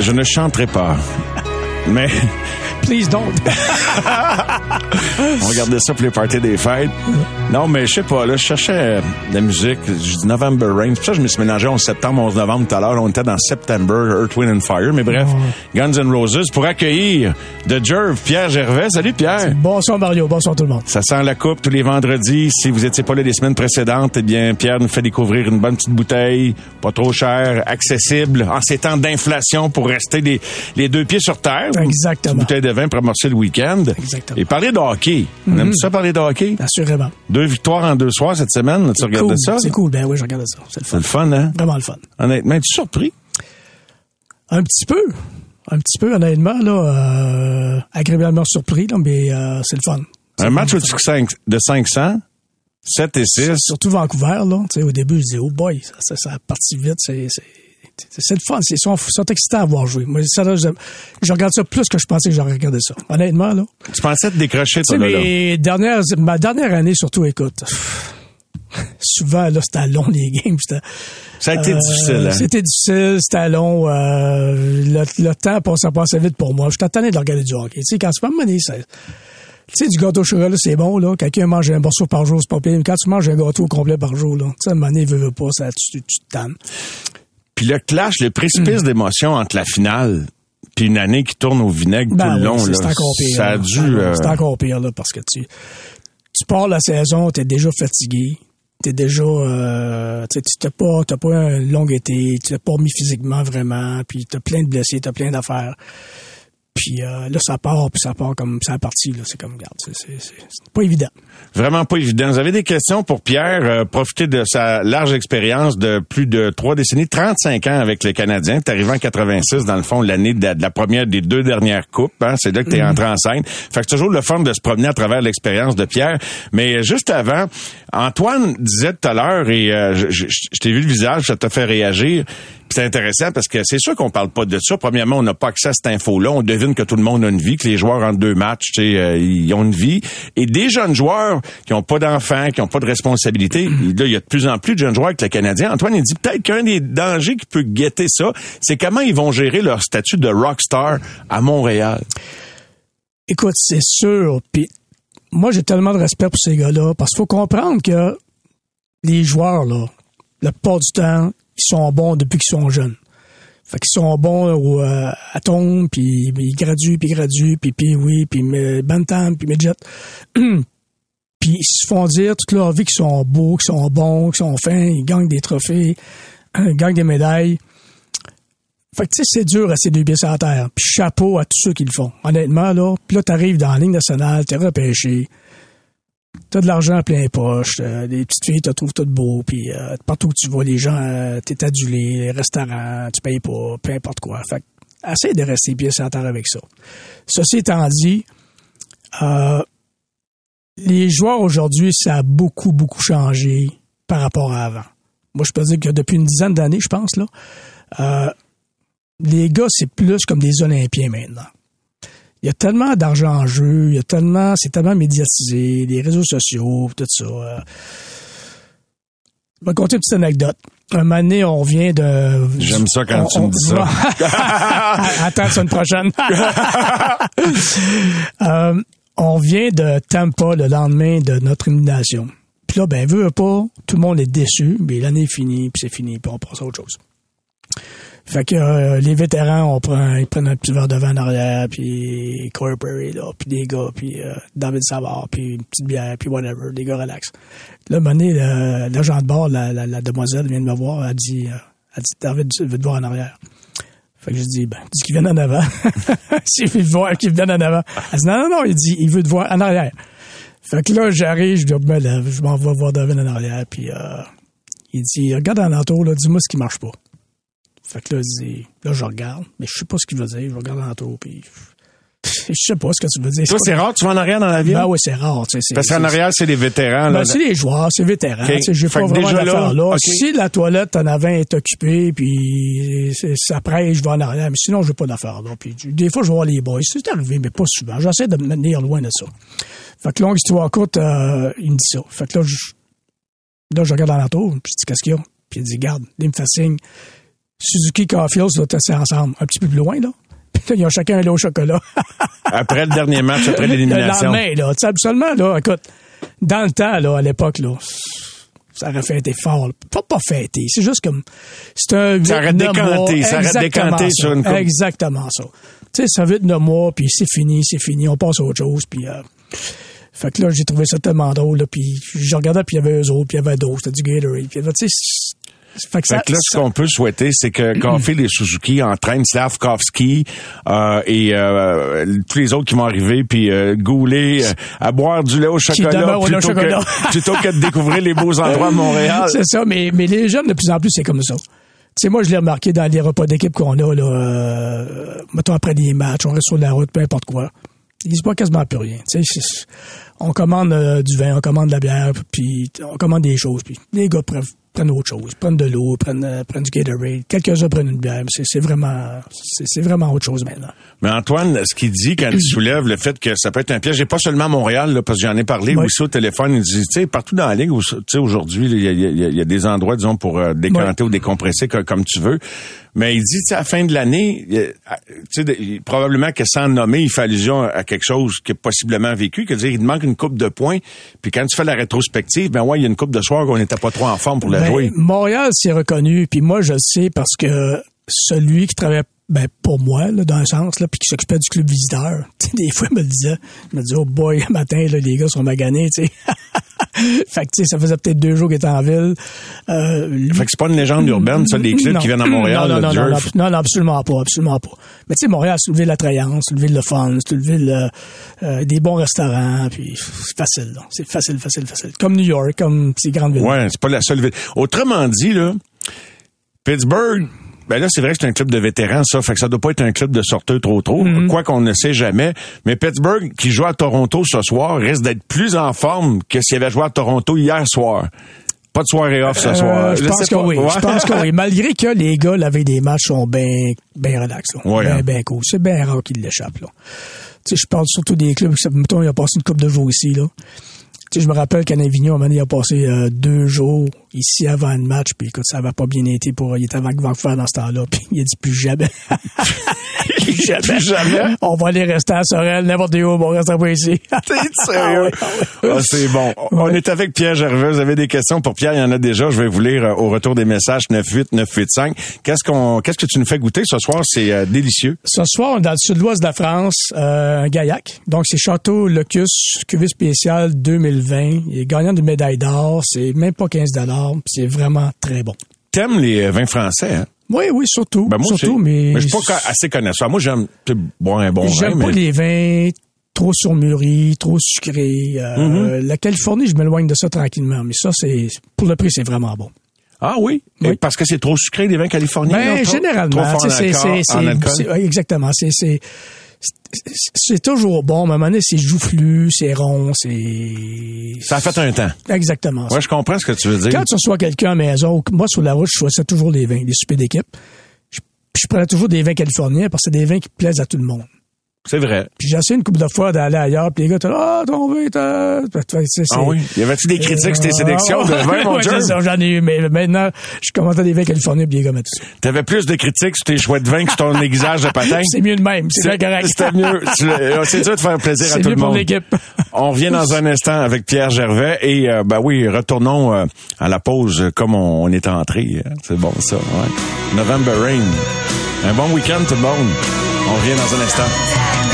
Je ne chanterai pas. Mais Please don't. on regardait ça pour les parties des fêtes. Non, mais je sais pas, là, je cherchais euh, de la musique, je dis November Rain. C'est pour ça que je me suis mélangé en septembre, 11 novembre tout à l'heure. On était dans September, Earth, Wind and Fire. Mais bref, Guns N' Roses pour accueillir de Jerv, Pierre Gervais. Salut Pierre. Bonsoir Mario, bonsoir tout le monde. Ça sent la coupe tous les vendredis. Si vous étiez pas là les semaines précédentes, eh bien, Pierre nous fait découvrir une bonne petite bouteille, pas trop chère, accessible, en ces temps d'inflation pour rester les, les deux pieds sur terre. Exactement. Une bouteille de vin pour amorcer le week-end. Exactement. Et parler de hockey. On aime Mhm. ça parler de hockey? Assurément. Deux victoires en deux soirs cette semaine. Tu regardais Cool. ça? C'est cool, ben oui, je regardais ça. C'est le C'est fun. le fun, hein? Vraiment le fun. Honnêtement, es-tu surpris? Un petit peu. Un petit peu, honnêtement, là, euh, agréablement surpris, là, mais euh, c'est le fun. Un match au-dessus de cinq- de 500, 7 et 6. Surtout Vancouver, là. Tu sais, au début, je disais, oh boy, ça, ça, ça a parti vite, c'est, c'est, le fun. C'est, ils sont, sont excitants à voir jouer. Moi, ça, là, je, je regarde ça plus que je pensais que j'aurais regardé ça. Honnêtement, là. Tu pensais te décrocher, toi, là, là? dernières, ma dernière année, surtout, écoute, souvent, là, c'était long, les games. Ça a été euh, difficile, hein? C'était difficile, c'était long. euh, le, le temps passait, passait vite pour moi. J'étais tanné de regarder du hockey. Tu sais, quand tu peux me mener, ça... Tu sais, du gâteau au chocolat, c'est bon, là. Quelqu'un mange un morceau par jour, c'est pas pire. Mais quand tu manges un gâteau au complet par jour, là, tu sais, à un moment donné, veut, veut pas, ça, tu, tu te tannes. Puis le clash, le précipice d'émotion entre la finale puis une année qui tourne au vinaigre Ben tout le oui, long, c'est là, c'est encore pire. ça a dû... Non, euh, C'est encore pire, là, parce que tu, tu pars la saison, t'es déjà fatigué. T'es déjà, euh, tu t'as pas, t'as pas un long été, tu t'es pas remis physiquement vraiment, puis t'as plein de blessés, t'as plein d'affaires. Puis euh, là, ça part, puis ça part comme ça parti, là. C'est comme, regarde, c'est, c'est, c'est c'est pas évident. Vraiment pas évident. Vous avez des questions pour Pierre? Euh, profitez de sa large expérience de plus de trois décennies, 35 ans avec les Canadiens. T'es arrivé en 86, dans le fond, l'année de, de la première des deux dernières coupes. Hein? C'est là que t'es Mhm. entré en scène. Fait que c'est toujours le fun de se promener à travers l'expérience de Pierre. Mais juste avant, Antoine disait tout à l'heure, et euh, je, je- je t'ai vu le visage, ça t'a fait réagir. C'est intéressant parce que c'est sûr qu'on parle pas de ça. Premièrement, on n'a pas accès à cette info-là. On devine que tout le monde a une vie, que les joueurs en deux matchs, euh, ils ont une vie. Et des jeunes joueurs qui ont pas d'enfants, qui ont pas de responsabilité, là, il y a de plus en plus de jeunes joueurs avec le Canadien. Antoine, il dit peut-être qu'un des dangers qui peut guetter ça, c'est comment ils vont gérer leur statut de rockstar à Montréal. Écoute, c'est sûr. Puis moi, j'ai tellement de respect pour ces gars-là parce qu'il faut comprendre que les joueurs, là, la plupart du temps, ils sont bons depuis qu'ils sont jeunes. Fait qu'ils sont bons au euh, atome, puis ils graduent, puis graduent, puis puis oui, puis euh, bantam, puis midget. puis ils se font dire toute leur vie qu'ils sont beaux, qu'ils sont bons, qu'ils sont fins, ils gagnent des trophées, ils gagnent des médailles. Fait que, tu sais, c'est dur à ces deux pieds sur la terre. Puis chapeau à tous ceux qui le font. Honnêtement, là. Puis là, t'arrives dans la ligne nationale, t'es repêché. T'as de l'argent à plein poche. Les petites filles te trouvent tout beau. Puis euh, partout où tu vas, les gens, euh, t'es adulé. Les restaurants, tu payes pas, peu importe quoi. Fait que, essaye de rester la terre avec ça. Ceci étant dit, euh, les joueurs aujourd'hui, ça a beaucoup, beaucoup changé par rapport à avant. Moi, je peux dire que depuis une dizaine d'années, je pense, là, euh, les gars, c'est plus comme des Olympiens maintenant. Il y a tellement d'argent en jeu, il y a tellement, c'est tellement médiatisé, les réseaux sociaux, tout ça. euh. Je vais te conter une petite anecdote. un moment donné, on revient de... J'aime ça quand on- tu me dis ça. Attends la semaine prochaine. Euh, on vient de Tampa le lendemain de notre élimination. Puis là, ben, veut pas, tout le monde est déçu, mais l'année est finie, puis c'est fini, puis on passe à autre chose. Fait que euh, les vétérans, on prend, ils prennent un petit verre de vin en arrière, puis Corey Perry, là, puis des gars, puis euh, David Savard, puis une petite bière, puis whatever, des gars relax. Là, le- l'agent de bord, la, la, la demoiselle vient de me voir, elle dit, euh, elle dit David veut te voir en arrière? Fait que je dis, ben, dis qu'il vienne en avant. Veut te voir, qu'il vienne en avant. Elle dit, non, non, non, il dit, il veut te voir en arrière. Fait que là, j'arrive, je me lève, je m'en vais voir David en arrière, puis euh, il dit, regarde en entour, là, dis-moi ce qui marche pas. Fait que là, il dit, là, je regarde, mais je sais pas ce qu'il veut dire, je regarde en entour, puis je sais pas ce que tu veux dire. Toi, c'est rare, tu vas en arrière dans la vie? Ben oui, c'est rare, Parce qu'en arrière, c'est les vétérans. ben, là. c'est les joueurs, c'est vétérans. OK. Tu sais, J'ai pas vraiment là, d'affaires là. OK. Si la toilette en avant est occupée, puis presse, je vais en arrière. Mais sinon, j'ai pas d'affaires là. Puis des fois, je vais voir les boys. C'est arrivé, mais pas souvent. J'essaie de me tenir loin de ça. Fait que longue histoire courte, euh, il me dit ça. Fait que là, je, là, je regarde dans la tour, puis je dis qu'est-ce qu'il y a? Puis il dit, garde, il me fait signe. Suzuki Caulfield, ça tester ensemble. Un petit peu plus loin, là. Puis là, ils ont chacun un lot au chocolat. Après le dernier match, après l'élimination. Le lendemain, là. Tu sais, absolument, là, écoute, dans le temps, là, à l'époque, là, ça aurait fait été fort. là. Pas, pas fêté. C'est juste comme, c'est un Ça aurait décanté, ça aurait décanté sur une coupe. Exactement ça. Tu sais, ça fait neuf mois, puis c'est fini, c'est fini, on passe à autre chose, puis euh, fait que là, j'ai trouvé ça tellement drôle, là, puis je regardais, puis il y avait eux autres, puis il y avait d'autres, c'était du Gatorade, puis tu sais, fait que Fait que là, ce qu'on peut souhaiter, c'est que Caulfield et Suzuki entraînent Slavkovski euh, et euh, tous les autres qui vont arriver, puis euh, Goulet euh, à boire du lait au chocolat, demeurent au plutôt, chocolat. Que, plutôt que de découvrir les beaux endroits de Montréal. C'est ça, mais, mais les jeunes, de plus en plus, c'est comme ça. Tu sais, moi, je l'ai remarqué dans les repas d'équipe qu'on a, là, mettons après des matchs, on reste sur la route, peu importe quoi. Ils se voient quasiment plus rien. Tu sais, on commande du vin, on commande de la bière, puis on commande des choses, puis les gars prennent, prennent autre chose, prennent de l'eau, prennent, euh, prennent du Gatorade, quelques-uns prennent une bière, mais c'est c'est vraiment, c'est c'est vraiment autre chose maintenant. Mais Antoine, ce qu'il dit quand il soulève le fait que ça peut être un piège, et pas seulement à Montréal, là, parce que j'en ai parlé Oui. aussi au téléphone, il dit, tu sais, partout dans la ligue, où- tu sais, aujourd'hui, il y a, il y y a des endroits, disons, pour euh, décanter ou décompresser co- comme tu veux. Mais il dit, à la fin de l'année, probablement que sans nommer, il fait allusion à quelque chose qui est possiblement vécu, que dire, il te manque une coupe de points, puis quand tu fais la rétrospective, ben ouais, il y a une coupe de soir qu'on n'était pas trop en forme pour la Ben, jouer. Montréal s'est reconnu, puis moi je le sais parce que celui qui travaillait ben, pour moi, là, dans un sens, là, puis qui s'occupait du club visiteur, des fois il me le disait, il me disait, oh boy, matin, là, les gars sont maganés, tu sais. fait que, tu sais, ça faisait peut-être deux jours qu'il était en ville. Euh, lui- Fait que c'est pas une légende urbaine, ça, des clubs Non. qui viennent à Montréal, Non, non, le non, non, non, absolument pas, absolument pas. Mais tu sais, Montréal, c'est une ville attrayante, c'est une ville de fun, c'est une ville euh, euh, des bons restaurants, puis c'est facile, là. C'est facile, facile, facile. Comme New York, comme ces grandes villes. Ouais, c'est pas la seule ville. Autrement dit, là, Pittsburgh, ben là, c'est vrai que c'est un club de vétérans, ça. Fait que ça doit pas être un club de sorteux trop trop. Mm-hmm. Quoi qu'on ne sait jamais. Mais Pittsburgh, qui joue à Toronto ce soir, risque d'être plus en forme que s'il avait joué à Toronto hier soir. Pas de soirée off ce Euh, soir. je Je pense que oui. Je pense que oui. Malgré que les gars, la veille des matchs, sont bien ben relax. Là. Ouais, hein. ben cool. C'est bien rare qu'ils l'échappent. Là. Tu sais, je parle surtout des clubs. Mettons, il a passé une coupe de jours ici. Là. Tu sais, je me rappelle qu'à Avignon, à un moment donné, il a passé euh, deux jours ici avant le match. Puis écoute, ça va pas bien été pour. Il était avant Vancouver dans ce temps-là. Puis il a dit plus jamais. plus jamais. Plus jamais. On va aller rester à Sorel, n'importe où, on restera pas ici. T'es sérieux? Ah, c'est bon. On est avec Pierre Gervais. Vous avez des questions pour Pierre? Il y en a déjà. Je vais vous lire euh, au retour des messages 98985. Qu'est-ce qu'on, qu'est-ce que tu nous fais goûter ce soir? C'est euh, délicieux. Ce soir, on est dans le sud-ouest de la France, euh, Gaillac. Donc, c'est Château Locus, cuvée spéciale 2020. Il est gagnant d'une médaille d'or. C'est même pas 15 C'est vraiment très bon. T'aimes les euh, vins français, hein? Oui, oui, surtout. Ben, moi, surtout, mais... je suis pas assez connaisseur. Moi, j'aime boire un bon vin, J'aime pas les vins trop surmûris, trop sucrés. Euh, Mm-hmm. La Californie, je m'éloigne de ça tranquillement. Mais ça, c'est pour le prix, c'est vraiment bon. Ah oui? Oui. Parce que c'est trop sucré, les vins californiens? Ben, non? Trop- généralement, Trop fort en alcool- alcool? exactement. C'est, c'est, toujours bon, mais à un moment donné, c'est joufflu, c'est rond, c'est... Ça a fait un temps. Exactement. ça. Ouais, je comprends ce que tu veux dire. Quand tu reçois quelqu'un à la maison, moi, sur la route, je choisis toujours les vins, les soupers d'équipe. Je, je prenais toujours des vins californiens parce que c'est des vins qui plaisent à tout le monde. C'est vrai. Puis j'ai essayé une couple de fois d'aller ailleurs, puis les gars, t'es là, ah, ton vin, Ah oui? Y avait-tu des critiques sur tes sélections de vin, mon Jerry? c'est ça, J'en ai eu, mais maintenant, je commentais des vins californiens, puis les gars ça. T'avais plus de critiques sur tes choix de vin que sur ton aiguisage de patin? C'est mieux de même, c'est bien correct. C'était mieux. C'est dur de faire plaisir à C'est tout le monde. l'équipe. On revient dans un instant avec Pierre Gervais et euh, ben oui, retournons euh, à la pause comme on, on est entré. hein. C'est bon ça, ouais. November Rain. Un bon week-end tout le monde. On revient dans un instant.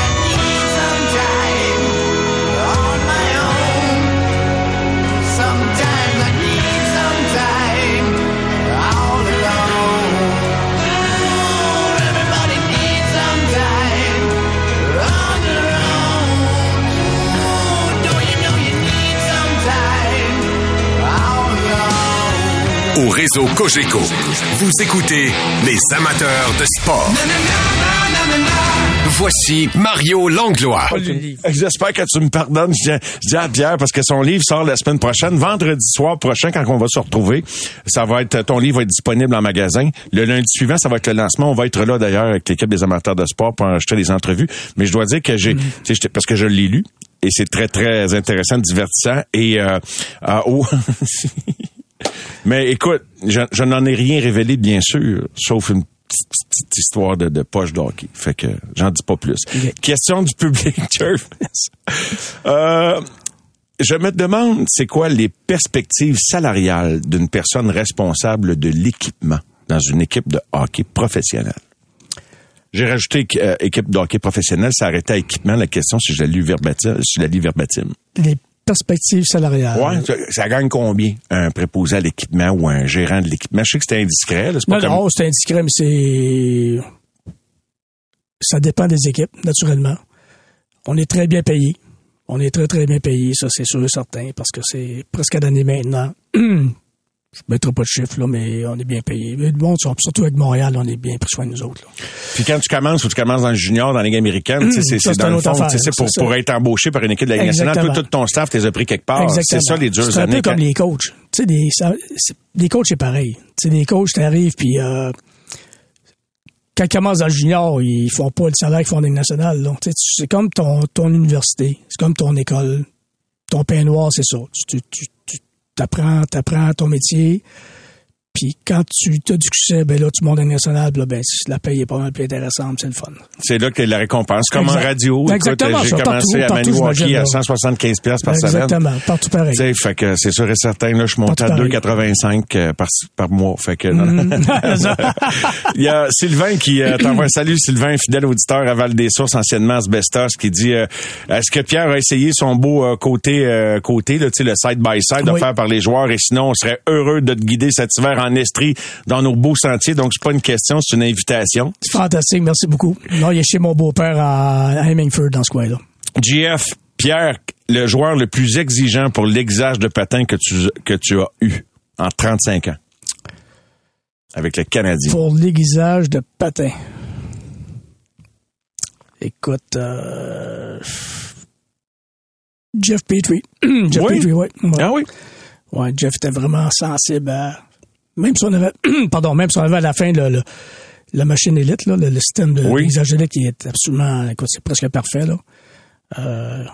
Au réseau Cogeco, vous écoutez les amateurs de sport. Voici Mario Langlois. J'espère que tu me pardonnes. Je dis, je dis à Pierre parce que son livre sort la semaine prochaine, vendredi soir prochain, quand on va se retrouver. Ça va être, ton livre va être disponible en magasin. Le lundi suivant, ça va être le lancement. On va être là d'ailleurs avec l'équipe des amateurs de sport pour enregistrer des entrevues. Mais je dois dire que j'ai, tu sais, j'étais- parce que je l'ai lu et c'est très très intéressant, divertissant et euh, euh, oh. Mais écoute, je, je n'en ai rien révélé, bien sûr, sauf une petite, petite histoire de, de poche de hockey. Fait que j'en dis pas plus. Question du public, Jervis. Euh, je me demande, c'est quoi les perspectives salariales d'une personne responsable de l'équipement dans une équipe de hockey professionnelle? J'ai rajouté euh, équipe de hockey professionnelle, ça arrêtait à équipement. La question, si je la lis verbatim, si je la lis verbatim. Les perspectives salariales. Ouais, ça, gagne combien un préposé à l'équipement ou un gérant de l'équipement? Je sais que c'était indiscret, là, c'est pas Non, comme... non, c'est indiscret, mais c'est. Ça dépend des équipes, naturellement. On est très bien payé. On est très, très bien payé, ça, c'est sûr et certain, parce que c'est presque à l'année maintenant. Je ne mettrai pas de chiffres, là, mais on est bien payé. Surtout avec Montréal, on est bien pris soin de nous autres. Là. Puis quand tu commences ou tu commences dans le junior, dans la Ligue américaine, tu sais, c'est c'est c'est dans le fond, tu c'est pour, c'est pour être embauché par une équipe de la Ligue nationale, tout, ton staff, t'es pris quelque part. C'est ça les dures C'est un années. peu comme les coachs. Tu sais, des, ça- c'est- les coachs, c'est pareil. Tu sais, les coachs, t'arrives, puis euh, quand ils commencent dans le junior, ils font pas le salaire qu'ils font en Ligue nationale. Tu tu- C'est comme ton, ton université, c'est comme ton école. Ton pain noir, c'est ça. Tu, tu, tu, tu apprends, t'apprends ton métier, puis quand tu as du succès, ben là, tu montes puis là, ben, la paye est pas mal plus intéressante, c'est le fun. C'est là que la récompense. Comme en radio, écoute, Exactement, j'ai commencé partout, à Maniwaki à là. 175 pièces par semaine. Exactement, partout pareil. Tu sais, fait que c'est sûr et certain, là, je suis monté à Partout pareil. 2,85 euh, par, par mois. Fait que, non, non. Mm. Il y a Sylvain qui euh, t'envoie un salut, Sylvain, fidèle auditeur à Val des Sources, anciennement Asbestos, qui dit, euh, est-ce que Pierre a essayé son beau euh, côté, côté, là, le side-by-side Oui. offert par les joueurs, et sinon, on serait heureux de te guider cet hiver en Estrie dans nos beaux sentiers. Donc, c'est pas une question, c'est une invitation. C'est fantastique, merci beaucoup. Non, il est chez mon beau-père à à Hemingford, dans ce coin-là. GF, Pierre, le joueur le plus exigeant pour l'exage de patin que tu, que tu as eu en 35 ans avec le Canadien. Pour l'aiguisage de patin. Écoute, euh, Jeff Petrie. Jeff Oui? Petrie, ouais. Ah oui? Ouais, Jeff était vraiment sensible à... Même si on avait... Pardon, même si on avait à la fin le, le- la machine élite, là, le, le système de Oui. qui est absolument... Écoute, c'est presque parfait, là. Euh,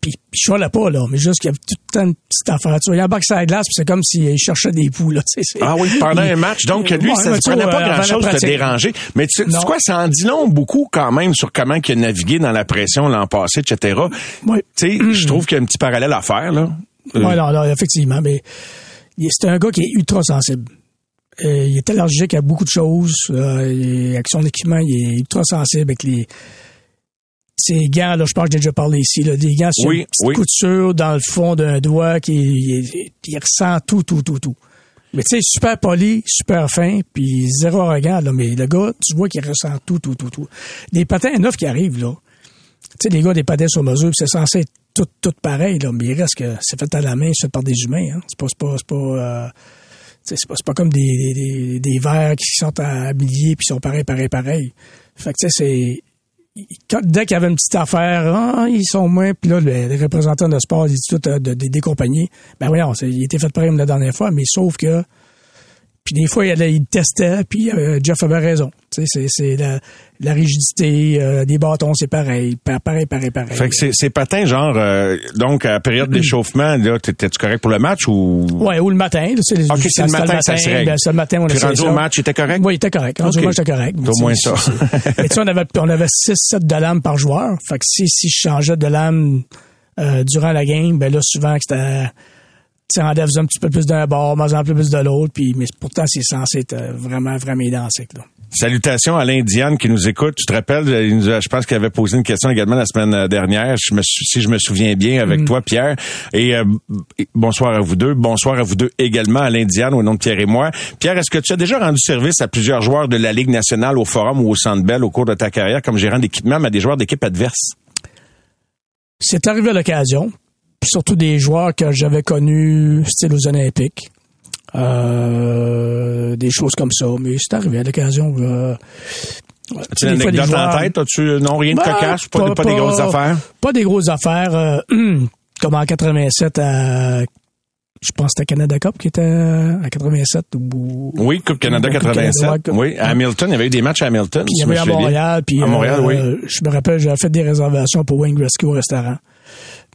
puis, je chialais pas, là, mais juste qu'il y avait tout le temps une petite affaire. Tu vois, il embarque sur la glace, puis c'est comme s'il cherchait des poux, là. tu sais, c'est- Ah oui, pendant un match. Donc, lui, Ouais, ça ne prenait pas la grand-chose de déranger. Mais tu sais tu sais quoi, ça en dit long beaucoup quand même sur comment il a navigué dans la pression l'an passé, etc. Oui. Tu sais, je trouve qu'il y a un petit parallèle à faire, là. Euh, Ouais, non, non, effectivement, mais c'est un gars qui est ultra sensible. Euh, il est allergique à beaucoup de choses. Euh, il avec son équipement, il est ultra sensible avec les ses gants, là, je pense que j'ai déjà parlé ici, là, des gants sur Oui, une petite oui. couture dans le fond d'un doigt qui il, il ressent tout, tout, tout, tout. Mais tu sais, super poli, super fin, puis zéro arrogant, là, mais le gars, tu vois qu'il ressent tout, tout, tout, tout. Des patins neufs qui arrivent, là. Tu sais, les gars, des patins sur mesure, c'est censé être tout, tout pareil, là, mais il reste que c'est fait à la main, c'est fait par des humains, hein. C'est pas, pas, pas, euh, pas, pas comme des, des, des, verres qui sont habillés puis sont pareils, pareils, pareils. Fait que, tu sais, c'est, quand, dès qu'il y avait une petite affaire, ah, ils sont moins, puis là, le- les représentants de sport, ils disent tout euh, de, de- des compagnies. Ben voyons, il était fait pareil la dernière fois, mais sauf que Puis des fois, il, il testait, puis euh, Jeff avait raison. Tu sais, c'est, c'est la, la rigidité, euh, des bâtons, c'est pareil. Pa- Pareil, pareil, pareil. Fait que c'est, c'est patins, genre, euh, donc, à la période d'échauffement, là, t'étais-tu correct pour le match ou? Ouais, ou le matin. là, c'est, Ok, c'est le c'était matin ça se règle. ben, c'est le matin, on Puis rendu au match, il était correct? Oui, il était correct. Rendu Ok. au match, c'était correct. C'est au moins ça. Mais tu sais, on avait, on avait 6-7 de lames par joueur. Fait que si, si je changeais de lame euh, durant la game, ben là, souvent, que c'était... En faisait un petit peu plus d'un bord, mais un peu plus de l'autre, puis mais pourtant, c'est censé être euh, vraiment, vraiment identique, là. Salutations à l'Indiane qui nous écoute. Tu te rappelles, a- je pense qu'il avait posé une question également la semaine euh, dernière, je me suis- si je me souviens bien, avec Mm. toi, Pierre. Et euh, bonsoir à vous deux. Bonsoir à vous deux également à l'Indiane, au nom de Pierre et moi. Pierre, est-ce que tu as déjà rendu service à plusieurs joueurs de la Ligue nationale au Forum ou au Centre Bell au cours de ta carrière comme gérant d'équipement, mais à des joueurs d'équipe adverse? C'est arrivé à l'occasion, surtout des joueurs que j'avais connus, style aux Olympiques. Euh, des choses comme ça, mais c'est arrivé à l'occasion. Euh, As-tu une anecdote en tête? As-tu non rien de Ben, cocasse? Pas, pas des grosses affaires? Pas des grosses affaires. euh, comme en 87 à... Je pense que c'était Canada Cup qui était à 87 ou... Oui, Coupe Canada Coupe Canada, 87. ouais, Coupe- Oui, à Hamilton, il y avait eu des matchs à Hamilton. Puis il y avait à. Montréal. Puis, à Montréal, euh, oui. Je me rappelle, j'avais fait des réservations pour Wayne Gretzky au restaurant.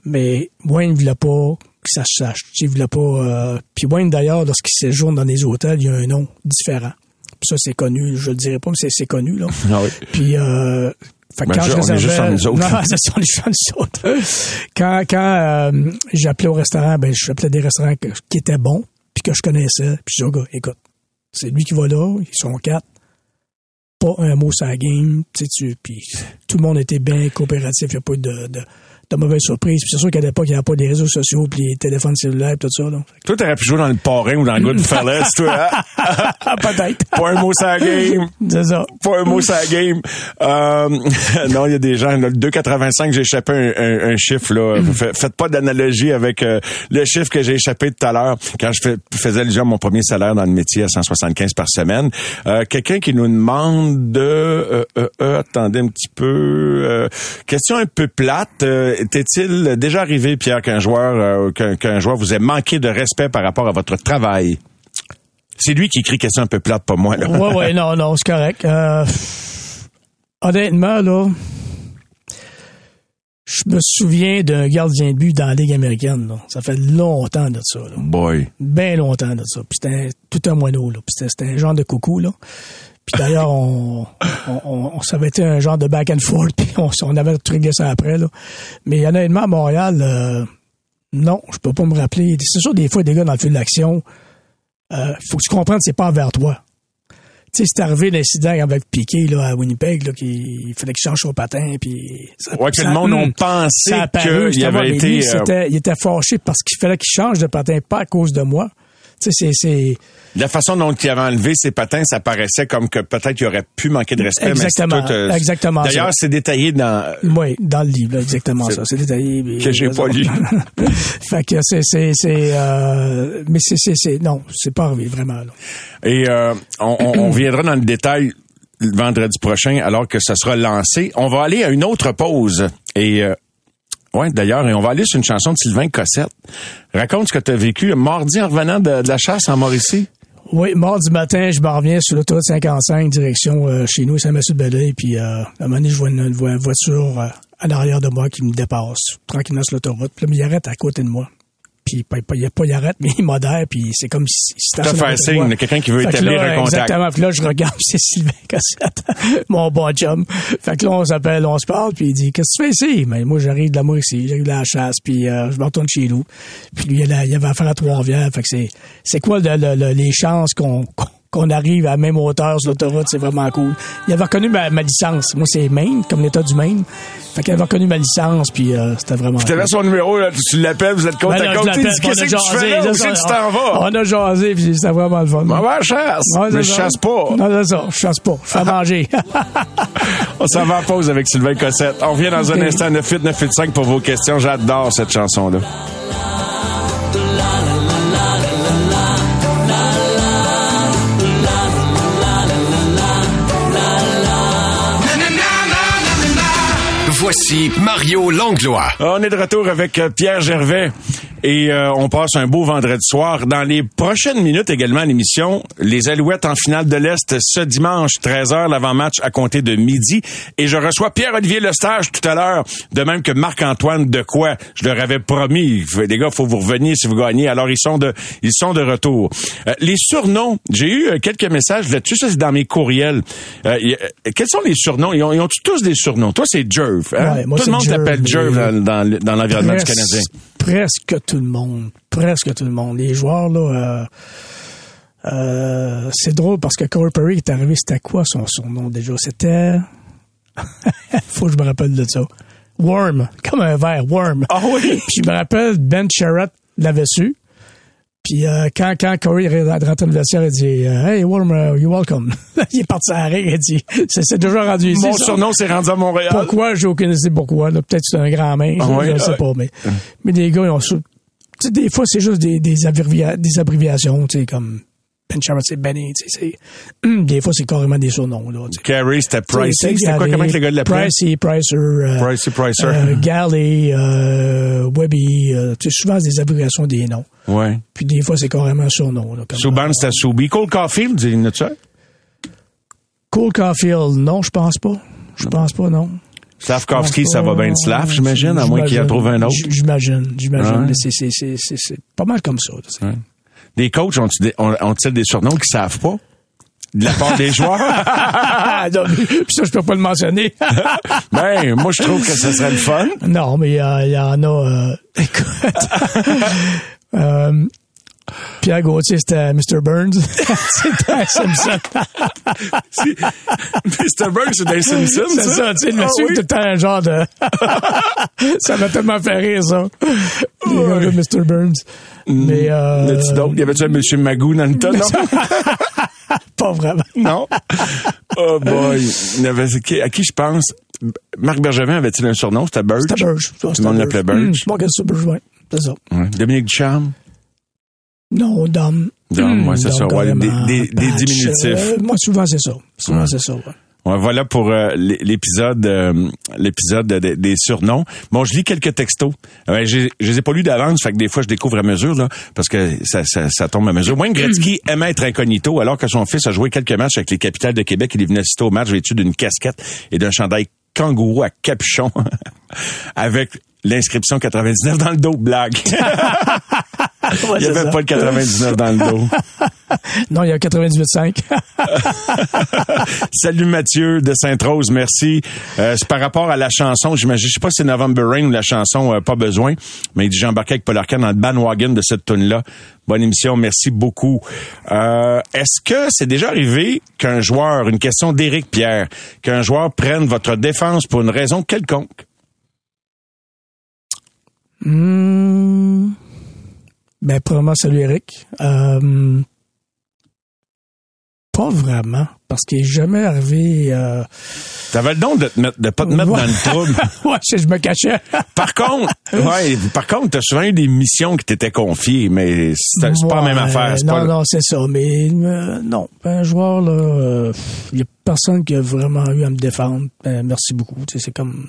Mais Wayne ne voulait pas que ça se sache. Il voulait pas... euh, Puis Wayne, d'ailleurs, lorsqu'il séjourne dans les hôtels, il y a un nom différent. Puis ça, c'est connu. Je le dirais pas, mais c'est- connu, là. Ah oui. Puis, euh, fait que Ben, quand je- je on est juste nous autres. Non, c'est ça, on est juste entre nous autres. Quand, quand euh, j'appelais au restaurant, ben, j'appelais des restaurants que- qui étaient bons, puis que je connaissais. Puis je gars, écoute, c'est lui qui va là, ils sont quatre. Pas un mot sur la game, tu sais, tu, puis tout le monde était bien coopératif, il n'y a pas eu de, de, de mauvaise surprise. Puis c'est sûr qu'à l'époque, il n'y avait pas les réseaux sociaux, puis les téléphones cellulaires, puis tout ça. Là. Toi, t'aurais pu jouer dans le parrain ou dans le Goodfellas, toi. hein? Peut-être. Pas un mot sur la game. C'est ça. Pas un mot sur la game. Euh, non, il y a des gens, là, le 2,85, j'ai échappé un, un- un chiffre, là. Vous fa- Faites pas d'analogie avec euh, le chiffre que j'ai échappé tout à l'heure quand je fais- faisais déjà mon premier salaire dans le métier à 175 par semaine. Euh, Quelqu'un qui nous demande de... euh, euh, euh, attendez un petit peu. euh, question un peu plate. T'est-il déjà arrivé, Pierre, qu'un joueur, euh, qu'un joueur vous ait manqué de respect par rapport à votre travail? C'est lui qui écrit question un peu plate, pas moi. Là. Ouais, ouais, non, non, c'est correct. Euh, honnêtement, là, je me souviens d'un gardien de but dans la Ligue américaine. Là. Ça fait longtemps de ça. Là. Boy. Bien longtemps de ça. Puis c'était tout un moineau. Là. Puis c'était, c'était un genre de coucou. Là. Puis d'ailleurs, on, on, ça avait été un genre de back and forth. Puis on, on avait réglé ça après. Là. Mais honnêtement, à Montréal, euh, non, je peux pas me rappeler. C'est sûr, des fois, des gars dans le fil d'action, euh, faut que tu comprennes, c'est pas envers toi. Tu sais, c'est arrivé l'incident avec Piqué là, à Winnipeg, là, qu'il il fallait qu'il change son patin, puis... ça- Ouais, que le monde hum, a pensé qu'il avait été, lui, euh, il était fâché parce qu'il fallait qu'il change de patin, pas à cause de moi. C'est... c'est La façon dont il avait enlevé ses patins, ça paraissait comme que peut-être il aurait pu manquer de respect. Exactement, mais c'est tout, euh, exactement D'ailleurs, ça. c'est détaillé dans. Oui, dans le livre, là, exactement C'est- ça. C'est détaillé. mais- Que j'ai pas lu. fait que c'est... c'est, c'est euh, mais c'est, c'est, c'est... Non, c'est pas arrivé, vraiment. Là. Et euh, on, on, on viendra dans le détail vendredi prochain, alors que ça sera lancé. On va aller à une autre pause. Et euh, ouais, d'ailleurs, et on va aller sur une chanson de Sylvain Cossette. Raconte ce que tu as vécu mardi en revenant de, la chasse en Mauricie. Oui, mardi matin, je me reviens sur l'autoroute 55, direction euh, chez nous, Saint-Mathieu-de-Belleuil, puis euh, à un moment donné, je vois une, une vo- une voiture euh, à l'arrière de moi qui me dépasse, tranquillement sur l'autoroute. Puis là, il arrête à côté de moi. Puis pas, pas, il, pas, il arrête, mais il modère, puis c'est comme si... si T'as fait un signe, quelqu'un qui veut Fait établir là, un contact. Exactement. Puis là, je regarde, c'est Sylvain Cassette, mon bon chum. Fait que là, on s'appelle, on se parle, puis il dit, qu'est-ce que tu fais ici? Mais moi, j'arrive de la Mauricie, j'arrive de la chasse, puis euh, je me retourne chez nous. Puis lui, il, a- il avait affaire à Trois-Rivières. Fait que c'est, c'est quoi le- le- le- les chances qu'on, qu'on- qu'on arrive à la même hauteur sur l'autoroute, c'est vraiment cool. Il avait reconnu ma, ma licence. Moi, c'est Maine, comme l'État du Maine. Fait qu'il avait reconnu ma licence, puis euh, c'était vraiment Tu avais cool. son numéro, là, tu l'appelles, vous êtes côte Ben à Qu'est-ce que tu fais là? Où c'est c'est que ça. tu t'en vas? On a jasé, puis c'était vraiment le fun. La chasse. Ouais, mais je chasse pas. Non, c'est ça. Je chasse pas. Je fais à manger. On s'en va en pause avec Sylvain Cossette. On revient dans un instant 98 985 pour vos questions. J'adore cette chanson-là. Voici Mario Langlois. On est de retour avec euh, Pierre Gervais. Et euh, on passe un beau vendredi soir. Dans les prochaines minutes également à l'émission, les Alouettes en finale de l'Est ce dimanche, 13h, l'avant-match à compter de midi. Et je reçois Pierre-Olivier Lestage tout à l'heure, de même que Marc-Antoine Decoy. Je leur avais promis, les gars, faut vous revenir si vous gagnez. Alors, ils sont de, ils sont de retour. Euh, les surnoms, j'ai eu euh, quelques messages là-dessus, ça c'est dans mes courriels. Euh, y- euh, quels sont les surnoms? Ils ont, ils ont tous des surnoms? Toi, c'est Jerv. Hein? Ouais, tout le monde t'appelle Jerv dans, dans, l'environnement du Canadien. Presque tout le monde. Presque tout le monde. Les joueurs, là, euh, euh, c'est drôle parce que Corey Perry est arrivé, c'était quoi son surnom déjà? C'était... Faut que je me rappelle de ça. Worm. Comme un verre, Worm. Ah oui? Puis je me rappelle, Ben Sherratt l'avait su. Puis euh, quand, quand Corey est rentré dans le vestiaire, il dit euh, Hey, Worm, uh, you're welcome. il est parti à la ring, il dit C'est c'est déjà rendu ici. Mon surnom s'est rendu à Montréal. Pourquoi? J'ai aucune idée pourquoi. Peut-être que c'est un grand main. Ah je ne sais pas. Mais, mais les gars, ils ont... su- sais, des fois, c'est juste des, des, abrivia- des abréviations, tu sais, comme Ben c'est Benny. tu sais, c'est- Des fois, c'est carrément des surnoms. Là, tu sais. Carey, c'était Pricey. C'était quoi? Comment que les gars l'appelaient? Pricey, Pricer. euh, Pricey, Pricer. euh, Galley, euh, Webby. euh, tu sais, souvent, des abréviations des noms. Ouais. Puis des fois, c'est carrément un surnom. Là, Souban, c'était Soubi. Cole Caulfield, a-tu un? Cole Caulfield, non, je pense pas. Je pense pas, non. Slavkovski, ça va bien de Slav, j'imagine, à moins qu'il en J'imagine. trouve un autre. J'imagine, j'imagine. Mais c'est, pas mal comme ça. Des coachs ont-ils des, ont- des surnoms qu'ils savent pas? De la part des joueurs? Ah, non, Puis ça, je peux pas le mentionner. ben, moi, je trouve que ce serait le fun. non, mais il y en a... euh, écoute... euh, Pierre Gauthier, c'était Mr. Burns. c'était Simpson. Si- Mr. Burns, c'est dans Simpson, C'est ça? ça, tu sais, le Ah monsieur oui? tout le temps un genre de... ça m'a tellement fait rire, ça. Gars de Mr. Burns. Mais... Euh... D'autres? Y avait-tu un Monsieur Magoo dans le non? pas vraiment. non? Oh boy. Il avait- à qui je pense? Marc Bergevin avait-il un surnom? C'était Burge? C'était Burge. Tout le monde l'appelait Burge. Hum, je manquais ça, Burge, ouais. C'est ça. Ouais. Dominique Ducharme? Non, Dom. Dom, ouais, c'est ça. Ouais, des- des- des Patch, diminutifs. euh, moi, souvent, c'est ça. Souvent, Ouais. c'est ça, ouais. Ouais, voilà pour euh, l'é- l'épisode euh, l'épisode de- de- des surnoms. Bon, je lis quelques textos. Euh, j'ai- je les ai pas lus d'avance, fait que des fois je découvre à mesure là, parce que ça, ça, ça tombe à mesure. Wayne Gretzky aimait être incognito, alors que son fils a joué quelques matchs avec les capitales de Québec. Il est venu assister au match vêtu d'une casquette et d'un chandail kangourou à capuchon avec l'inscription 99 dans le dos. Blague. Il n'y avait ça. pas le 99 dans le dos. Non, il y a 98.5. Salut Mathieu de Sainte-Rose, merci. Euh, c'est par rapport à la chanson, j'imagine, je sais pas si c'est November Rain ou la chanson euh, Pas besoin, mais il dit j'ai embarqué avec Paul Arcand dans le bandwagon de cette tune là Bonne émission, merci beaucoup. Euh, Est-ce que c'est déjà arrivé qu'un joueur, une question d'Éric Pierre, qu'un joueur prenne votre défense pour une raison quelconque? Hum, ben, probablement, salut Eric. Euh, pas vraiment, parce qu'il est jamais arrivé... Euh... T'avais le don de te mettre, de pas te mettre Ouais. dans le trouble. ouais, je, je me cachais. Par contre, ouais, par contre, t'as souvent eu des missions qui t'étaient confiées, mais c'est pas la même affaire. Non, pas non, c'est ça. Mais euh, non, un joueur, là, il y a personne qui a vraiment eu à me défendre. Ben, merci beaucoup. C'est comme...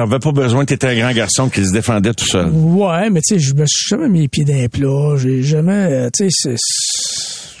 T'en avais pas besoin, t'étais un grand garçon qui se défendait tout seul. Ouais, mais tu sais, je me suis jamais mis les pieds dans les plats. J'ai jamais, euh, tu sais,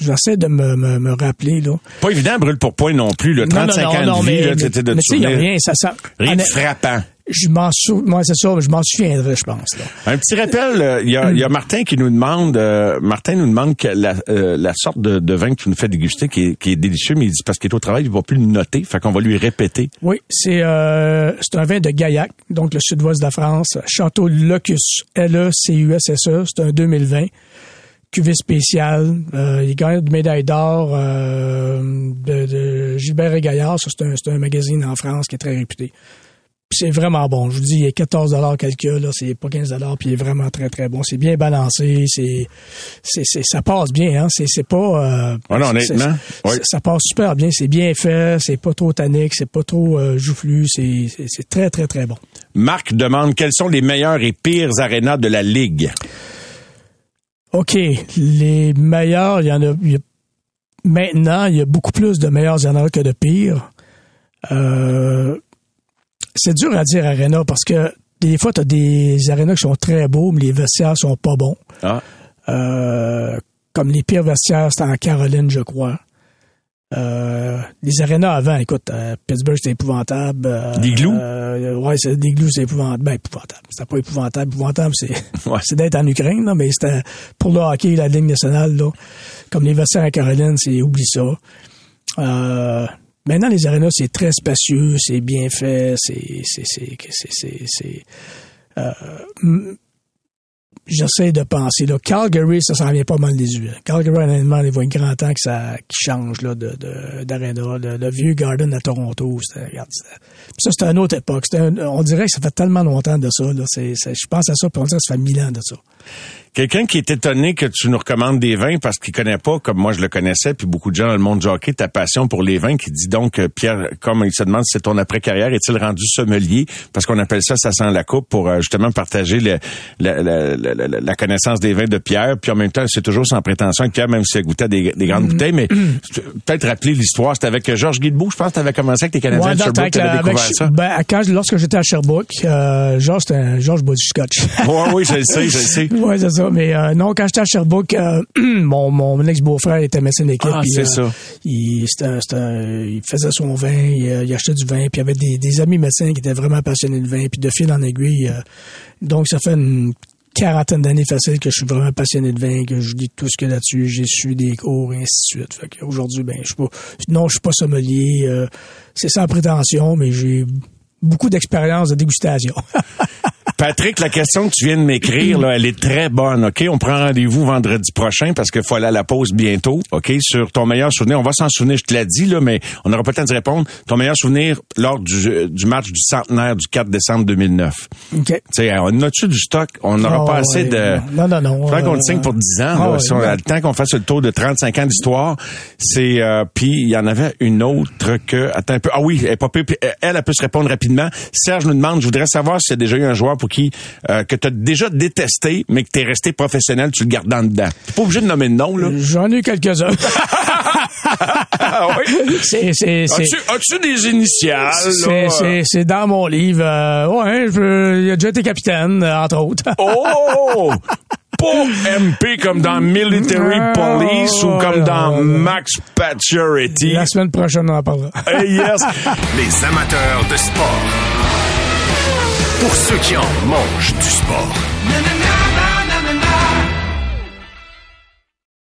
j'essaie de me, me, me rappeler, là. Pas évident, brûle pour point non plus, le 35 ans de vie, mais, là, mais, de mais tu sais, il y a rien, ça, ça, Rien de frappant. Je m'en sou... Moi, c'est ça, je m'en souviendrai, je pense, là. Un petit rappel, euh, il y, a, il y a Martin qui nous demande, euh, Martin nous demande que la, euh, la sorte de, de vin que tu nous fais déguster, qui est, qui est délicieux, mais il dit parce qu'il est au travail, il va plus le noter, fait qu'on va lui répéter. Oui, c'est euh, c'est un vin de Gaillac, donc le sud-ouest de la France. Château Locus, L-E-C-U-S-S-E, c'est un 2020. Cuvée spéciale. Euh, il gagne une médaille d'or euh, de, de Gilbert et Gaillard. Ça, c'est un, c'est un magazine en France qui est très réputé. C'est vraiment bon. Je vous dis, il est 14 quelques, là, c'est pas 15 puis il est vraiment très, très bon. C'est bien balancé, c'est, c'est, c'est- ça passe bien, hein. C'est, c'est pas, euh, Ah non, c'est- honnêtement, oui. ça passe super bien. C'est bien fait, c'est pas trop tannique, c'est pas trop euh, joufflu, c'est, c'est, c'est très, très, très bon. Marc demande quels sont les meilleurs et pires arénas de la Ligue? OK, les meilleurs, il y en a, il y a- maintenant, il y a beaucoup plus de meilleurs arénas que de pires. Euh, c'est dur à dire Arena parce que des fois, tu as des arénas qui sont très beaux, mais les vestiaires sont pas bons. Ah. Euh, comme les pires vestiaires, c'était en Caroline, je crois. Euh, les arénas avant, écoute, euh, Pittsburgh, c'était épouvantable. Euh, Des glous? Ouais, c'est des glous, c'est épouvantable. Ben, épouvantable. C'était pas épouvantable. Épouvantable, c'est, c'est d'être en Ukraine, là, mais c'était pour le hockey, la Ligue nationale, là. Comme les vestiaires à Caroline, c'est, oublie ça. Maintenant, les arénas, c'est très spacieux, c'est bien fait, c'est, c'est, euh, J'essaie de penser. Là, Calgary, ça s'en vient pas mal des yeux. Calgary, honnêtement, il voit un grand temps que ça qui change là, de, d'aréna. Le, vieux Garden à Toronto, regarde, ça, c'était une autre époque. On dirait que ça fait tellement longtemps de ça. Je pense à ça, puis on dirait que ça fait mille ans de ça. Quelqu'un qui est étonné que tu nous recommandes des vins parce qu'il connaît pas, comme moi je le connaissais, puis beaucoup de gens dans le monde du hockey, ta passion pour les vins, qui dit donc, euh, Pierre, comme il se demande si c'est ton après-carrière, est-il rendu sommelier? Parce qu'on appelle ça, ça sent la coupe, pour euh, justement partager le- la, la- la- la- la connaissance des vins de Pierre. Puis en même temps, c'est toujours sans prétention avec Pierre, même s'il goûtait des, des grandes bouteilles. Mais peut-être rappeler l'histoire, c'était avec Georges Guilbeault, je pense que tu avais commencé avec tes Canadiens Ouais, de Sherbrooke, avec avais découvert avec- ça. ben, quand, lorsque j'étais à Sherbrooke, euh, Georges, boit du scotch. Ouais, oui, je le sais, je le sais. Oui, c'est ça. Mais euh, non, quand j'étais à Sherbrooke, euh, mon, mon ex-beau-frère était médecin d'équipe. Ah, c'est euh, ça. Il, il faisait son vin, il, euh, il achetait du vin, puis il y avait des, des amis médecins qui étaient vraiment passionnés de vin, puis de fil en aiguille. euh, donc, ça fait une quarantaine d'années facile que je suis vraiment passionné de vin, que je lis tout ce a là-dessus, j'ai su des cours, et ainsi de suite. Fait qu'aujourd'hui, ben, je suis pas, non, je suis pas sommelier, euh, c'est sans prétention, mais j'ai beaucoup d'expérience de dégustation. Patrick, la question que tu viens de m'écrire, là, elle est très bonne, OK? On prend rendez-vous vendredi prochain parce qu'il faut aller à la pause bientôt, OK? Sur ton meilleur souvenir, on va s'en souvenir, je te l'ai dit, là, mais on n'aura pas le temps de répondre. Ton meilleur souvenir lors du, du match du centenaire du 4 décembre 2009. OK. Tu sais, on a-tu du stock? On n'aura Ah, pas assez de... Non, non, non. Faudrait qu'on le Euh, signe pour 10 ans, ah, là. si on a le temps qu'on fasse le tour de 35 ans d'histoire. C'est, euh, puis il y en avait une autre que, attends un peu. Ah oui, elle, puis elle, elle peut se répondre rapidement. Serge nous demande, je voudrais savoir s'il y a déjà eu un joueur pour qui, euh, que tu as déjà détesté, mais que t'es resté professionnel, tu le gardes en dedans. T'es pas obligé de nommer de nom, là. J'en ai eu quelques-uns. Ah oui? c'est, c'est, c'est, As-tu, as-tu des initiales, c'est, là? c'est, c'est dans mon livre. Euh, ouais, je- il a déjà été capitaine, euh, entre autres. Oh! Pas MP comme dans Military Ah, Police ou comme dans. Max Paturity. La semaine prochaine, on en parlera. Hey, yes! Les amateurs de sport. Pour ceux qui en mangent du sport.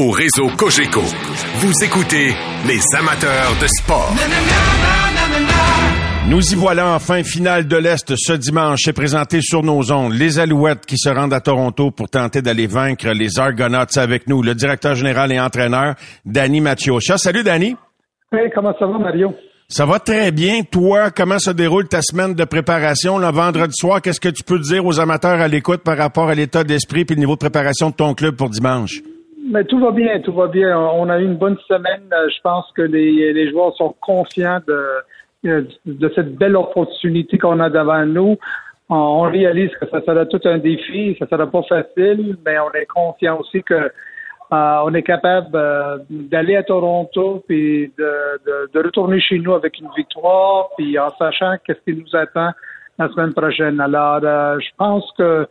Au réseau Cogeco, vous écoutez les amateurs de sport. Nous y voilà enfin, finale de l'Est ce dimanche. C'est présenté sur nos ondes. Les Alouettes qui se rendent à Toronto pour tenter d'aller vaincre les Argonauts avec nous. Le directeur général et entraîneur, Danny Mathiosha. Salut, Danny. Hey, comment ça va, Mario? Ça va très bien. Toi, comment se déroule ta semaine de préparation? Le vendredi soir, qu'est-ce que tu peux dire aux amateurs à l'écoute par rapport à l'état d'esprit et le niveau de préparation de ton club pour dimanche? Mais tout va bien, tout va bien. On a eu une bonne semaine. Euh, Je pense que les, les joueurs sont confiants de, euh, de cette belle opportunité qu'on a devant nous. On, réalise que ça sera tout un défi, ça sera pas facile, mais on est confiant aussi que euh, on est capable euh, d'aller à Toronto puis de, de, de retourner chez nous avec une victoire, puis en sachant qu'est-ce qui nous attend la semaine prochaine. Alors, euh, je pense que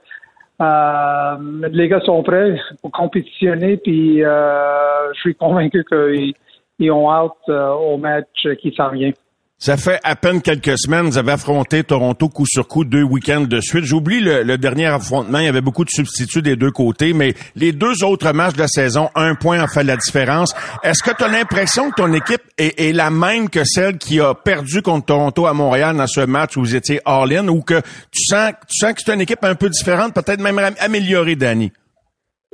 euh, les gars sont prêts pour compétitionner, puis euh, je suis convaincu qu'ils ils ont hâte euh, au match qui s'en vient. Ça fait à peine quelques semaines, vous avez affronté Toronto coup sur coup deux week-ends de suite. J'oublie le, le dernier affrontement, il y avait beaucoup de substituts des deux côtés, mais les deux autres matchs de la saison, un point en fait la différence. Est-ce que tu as l'impression que ton équipe est, est la même que celle qui a perdu contre Toronto à Montréal dans ce match où vous étiez all-in ou que tu sens, tu sens que c'est une équipe un peu différente, peut-être même am- améliorée, Danny?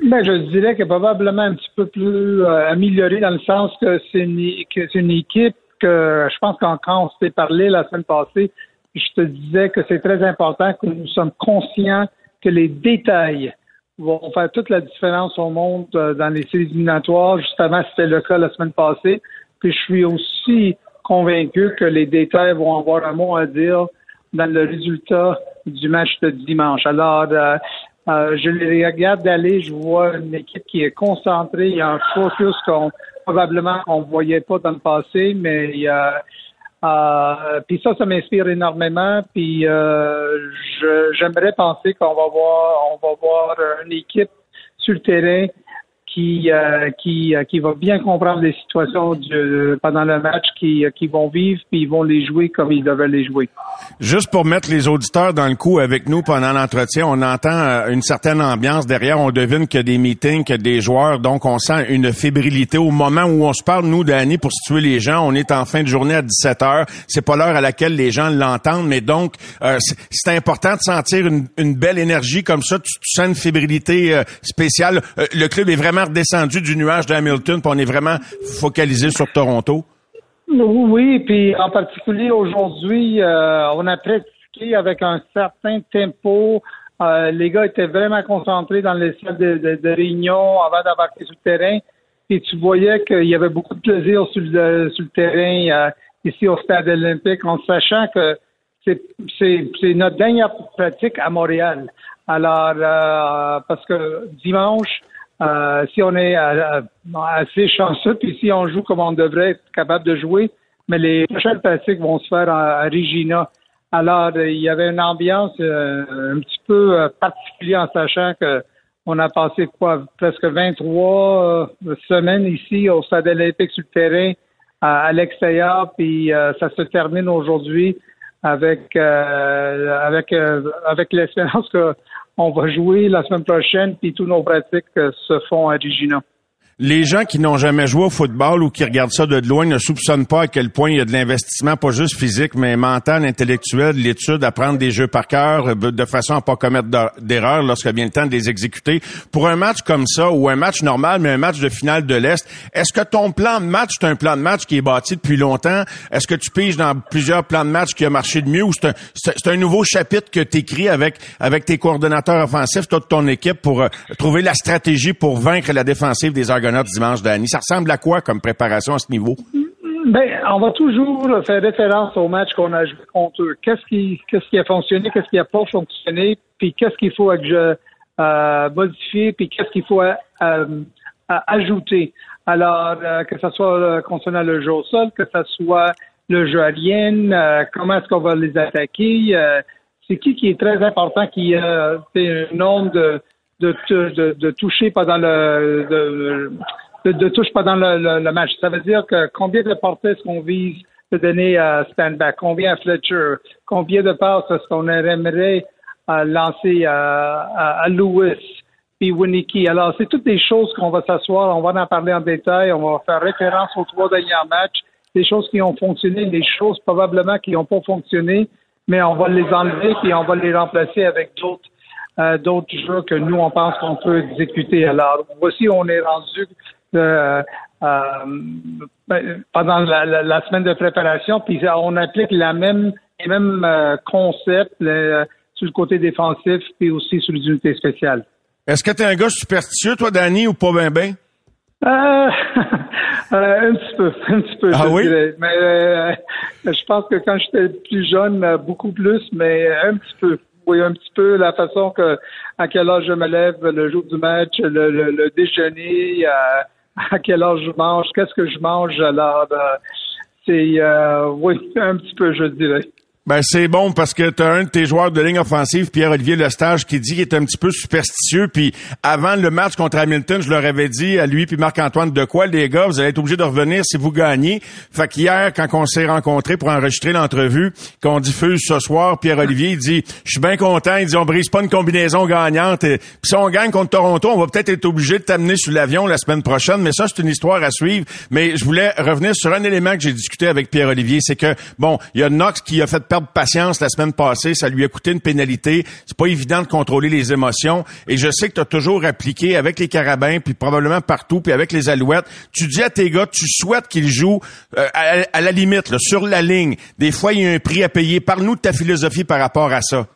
Ben, je dirais que probablement un petit peu plus euh, amélioré dans le sens que c'est une, que c'est une équipe que je pense qu'en quand on s'est parlé la semaine passée, je te disais que c'est très important que nous sommes conscients que les détails vont faire toute la différence au monde euh, dans les séries éliminatoires. Justement, c'était le cas la semaine passée. Puis je suis aussi convaincu que les détails vont avoir un mot à dire dans le résultat du match de dimanche. Alors, euh, euh, je les regarde d'aller, je vois une équipe qui est concentrée, il y a un focus qu'on probablement qu'on ne voyait pas dans le passé, mais a euh, puis ça, ça m'inspire énormément. Puis euh, j'aimerais penser qu'on va voir, on va voir une équipe sur le terrain qui, euh, qui, euh, qui va bien comprendre les situations du, pendant le match, qui, euh, qui vont vivre, puis ils vont les jouer comme ils devaient les jouer. Juste pour mettre les auditeurs dans le coup avec nous pendant l'entretien, on entend une certaine ambiance derrière. On devine qu'il y a des meetings, qu'il y a des joueurs, donc on sent une fébrilité au moment où on se parle. Nous, Danny, pour situer les gens, on est en fin de journée à 17 heures. C'est pas l'heure à laquelle les gens l'entendent, mais donc c'est important de sentir une, belle énergie comme ça. Tu, sens une fébrilité spéciale. le club est vraiment descendu du nuage d'Hamilton, puis on est vraiment focalisé sur Toronto? Oui, puis en particulier aujourd'hui, euh, on a pratiqué avec un certain tempo. Euh, les gars étaient vraiment concentrés dans les salles de, réunion avant d'embarquer sur le terrain. Et tu voyais qu'il y avait beaucoup de plaisir sur le, sur le terrain euh, ici au stade olympique, en sachant que c'est notre dernière pratique à Montréal. Alors, parce que dimanche, euh, si on est euh, assez chanceux, puis si on joue comme on devrait être capable de jouer, mais les prochaines pratiques vont se faire à, Regina. Alors, il y avait une ambiance euh, un petit peu particulière en sachant que on a passé quoi, presque 23 semaines ici au Stade olympique sur le terrain à, l'extérieur, puis ça se termine aujourd'hui avec avec avec l'espérance que on va jouer la semaine prochaine, puis tous nos pratiques euh, se font à Regina les gens qui n'ont jamais joué au football ou qui regardent ça de loin ne soupçonnent pas à quel point il y a de l'investissement, pas juste physique, mais mental, intellectuel, l'étude, apprendre des jeux par cœur euh, de façon à pas commettre d'erreurs lorsqu'il vient le temps de les exécuter. Pour un match comme ça, ou un match normal, mais un match de finale de l'Est, est-ce que ton plan de match, c'est un plan de match qui est bâti depuis longtemps? Est-ce que tu piges dans plusieurs plans de match qui a marché de mieux ou c'est un, nouveau chapitre que tu avec, avec tes coordonnateurs offensifs, toute ton équipe, pour euh, trouver la stratégie pour vaincre la défensive des Dimanche, Danny. Ça ressemble à quoi comme préparation à ce niveau? Ben, on va toujours faire référence au match qu'on a joué contre eux. Qu'est-ce qui, qu'est-ce qui a fonctionné, qu'est-ce qui n'a pas fonctionné, puis qu'est-ce qu'il faut euh, modifie, puis qu'est-ce qu'il faut euh, ajouter. Alors, euh, que ce soit concernant le jeu au sol, que ce soit le jeu alien, comment est-ce qu'on va les attaquer, c'est qui qui est très important, qui fait un nombre de de, de, de toucher pendant le de, de, touche pendant le, le, match. Ça veut dire que combien de portées est-ce qu'on vise de donner à Standback, combien à Fletcher, combien de passes est-ce qu'on aimerait euh, lancer à, à, Lewis, puis Winnicky? Alors, c'est toutes des choses qu'on va s'asseoir, on va en parler en détail, on va faire référence aux trois derniers matchs, des choses qui ont fonctionné, des choses probablement qui n'ont pas fonctionné, mais on va les enlever puis on va les remplacer avec d'autres euh, d'autres jeux que nous, on pense qu'on peut exécuter. Alors, voici, on est rendu euh, euh, pendant la, semaine de préparation, puis on applique la même, les mêmes concepts sur le côté défensif, puis aussi sur les unités spéciales. Est-ce que tu es un gars superstitieux, toi, Danny, ou pas ben ben? un petit peu, un petit peu, ah je oui? dirais. Mais je pense que quand j'étais plus jeune, beaucoup plus, mais un petit peu oui, un petit peu la façon que à quel âge je me lève le jour du match, le, déjeuner, euh, à, quel âge je mange, qu'est-ce que je mange. Alors, euh, c'est euh, oui, un petit peu, je dirais. Ben c'est bon parce que tu as un de tes joueurs de ligne offensive, Pierre-Olivier Lestage, qui dit qu'il est un petit peu superstitieux. Puis avant le match contre Hamilton, je leur avais dit à lui puis Marc-Antoine de quoi, les gars, vous allez être obligés de revenir si vous gagnez. Fait qu'hier, quand on s'est rencontrés pour enregistrer l'entrevue, qu'on diffuse ce soir, Pierre-Olivier, il dit Je suis bien content, il dit on brise pas une combinaison gagnante. Et, puis si on gagne contre Toronto, on va peut-être être obligé de t'amener sur l'avion la semaine prochaine, mais ça, c'est une histoire à suivre. Mais je voulais revenir sur un élément que j'ai discuté avec Pierre-Olivier, c'est que bon, il y a Knox qui a fait perdre patience la semaine passée. Ça lui a coûté une pénalité. C'est pas évident de contrôler les émotions. Et je sais que tu as toujours appliqué avec les carabins, puis probablement partout, puis avec les alouettes. Tu dis à tes gars, tu souhaites qu'ils jouent euh, à, la limite, sur la ligne. Des fois, il y a un prix à payer. Parle-nous de ta philosophie par rapport à ça.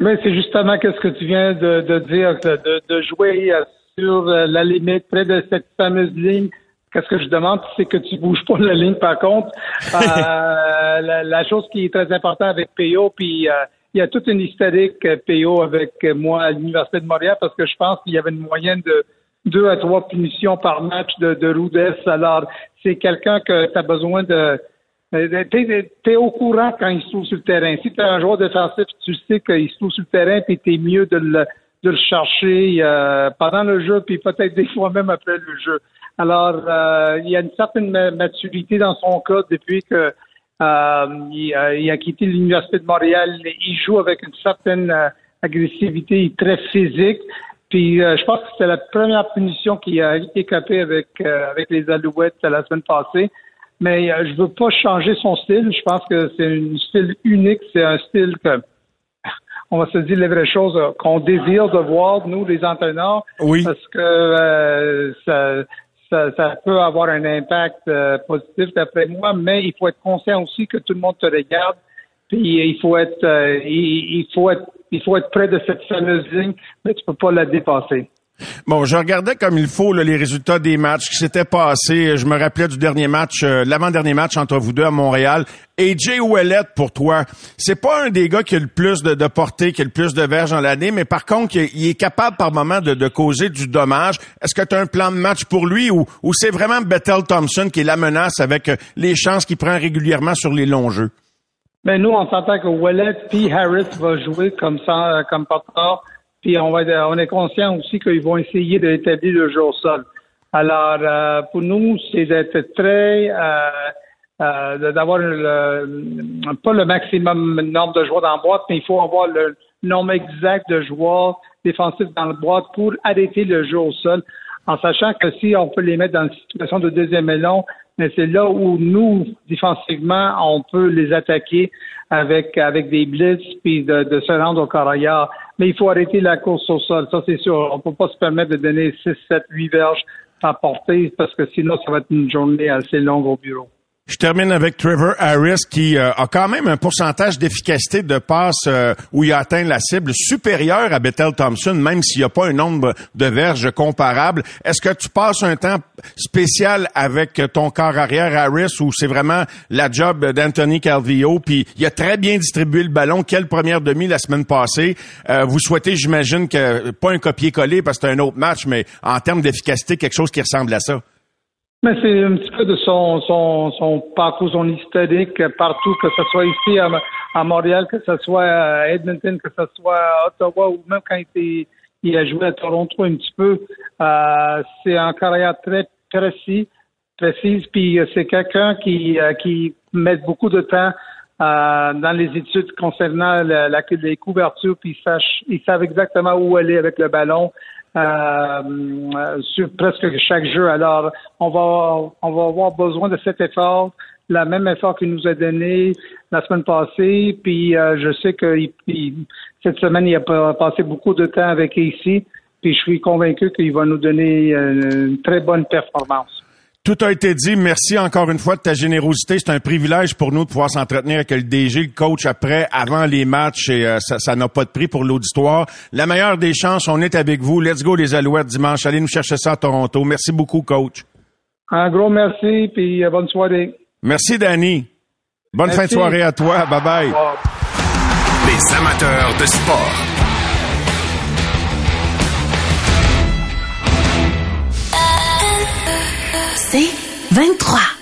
Mais c'est justement qu'est-ce que tu viens de, dire, de, de jouer sur la limite, près de cette fameuse ligne Qu'est-ce que je demande, c'est que tu bouges pas la ligne. Par contre, euh, la, chose qui est très importante avec PO, puis euh, il y a toute une historique euh, PO avec moi à l'Université de Montréal parce que je pense qu'il y avait une moyenne de deux à trois punitions par match de, de Rudess. Alors, c'est quelqu'un que tu as besoin de... Tu es, au courant quand il se trouve sur le terrain. Si tu es un joueur défensif, tu sais qu'il se trouve sur le terrain, puis tu es mieux de le, de le chercher pendant le jeu, puis peut-être des fois même après le jeu. Alors, euh, il y a une certaine maturité dans son cas depuis que euh, il, a quitté l'Université de Montréal. Il joue avec une certaine euh, agressivité très physique. Puis je pense que c'est la première punition qui a écapé avec avec les Alouettes la semaine passée. Mais je veux pas changer son style. Je pense que c'est un style unique. C'est un style que on va se dire les vraies choses qu'on désire de voir nous les entraîneurs. Oui. Parce que ça ça, peut avoir un impact euh, positif d'après moi, mais il faut être conscient aussi que tout le monde te regarde. Puis il faut être, euh, il, faut être, il faut être près de cette fameuse ligne, mais tu peux pas la dépasser. Bon, je regardais comme il faut les résultats des matchs qui s'étaient passés. Je me rappelais du dernier match, euh, l'avant-dernier match entre vous deux à Montréal. AJ Ouellet, pour toi, c'est pas un des gars qui a le plus de, portée, qui a le plus de verges dans l'année, mais par contre, il est capable par moment de, causer du dommage. Est-ce que tu as un plan de match pour lui ou, c'est vraiment Bethel Thompson qui est la menace avec euh, les chances qu'il prend régulièrement sur les longs jeux? Ben nous, on s'entend que Ouellet puis Harris va jouer comme ça, euh, comme porteur puis on, va, on est conscient aussi qu'ils vont essayer d'établir le jeu au sol. Alors, euh, pour nous, c'est d'être très... Euh, euh, d'avoir pas le maximum nombre de joueurs dans la boîte, mais il faut avoir le nombre exact de joueurs défensifs dans la boîte pour arrêter le jeu au sol, en sachant que si on peut les mettre dans une situation de deuxième élan, mais c'est là où nous, défensivement, on peut les attaquer avec avec des blitz puis de, se rendre au carrière. Mais il faut arrêter la course au sol, ça c'est sûr. On peut pas se permettre de donner 6, 7, 8 verges à portée parce que sinon ça va être une journée assez longue au bureau. Je termine avec Trevor Harris qui euh, a quand même un pourcentage d'efficacité de passe euh, où il atteint la cible supérieure à Bethel Thompson, même s'il n'y a pas un nombre de verges comparable. Est-ce que tu passes un temps spécial avec ton corps arrière Harris ou c'est vraiment la job d'Anthony Calvillo? Puis il a très bien distribué le ballon. Quelle première demi la semaine passée? Euh, vous souhaitez, j'imagine, que pas un copier-coller parce que c'est un autre match, mais en termes d'efficacité, quelque chose qui ressemble à ça. Mais c'est un petit peu de son, son, son parcours, son historique partout, que ce soit ici à, Montréal, que ce soit à Edmonton, que ce soit à Ottawa ou même quand il, a joué à Toronto un petit peu. Euh, c'est un carrière très précis, précise, puis c'est quelqu'un qui, euh, qui met beaucoup de temps euh, dans les études concernant la, les couvertures, puis ils, savent exactement où aller avec le ballon. Euh, sur presque chaque jeu. Alors, on va, on va avoir besoin de cet effort, la même effort qu'il nous a donné la semaine passée. Puis, euh, je sais que cette semaine, il a passé beaucoup de temps avec ici. Puis, je suis convaincu qu'il va nous donner une très bonne performance. Tout a été dit. Merci encore une fois de ta générosité. C'est un privilège pour nous de pouvoir s'entretenir avec le DG, le coach après, avant les matchs et euh, ça n'a pas de prix pour l'auditoire. La meilleure des chances, on est avec vous. Let's go les Alouettes dimanche. Allez nous chercher ça à Toronto. Merci beaucoup, coach. Un gros merci puis euh, bonne soirée. Merci, Danny. Bonne fin de soirée à toi. Bye bye. Les amateurs de sport. C'est 23.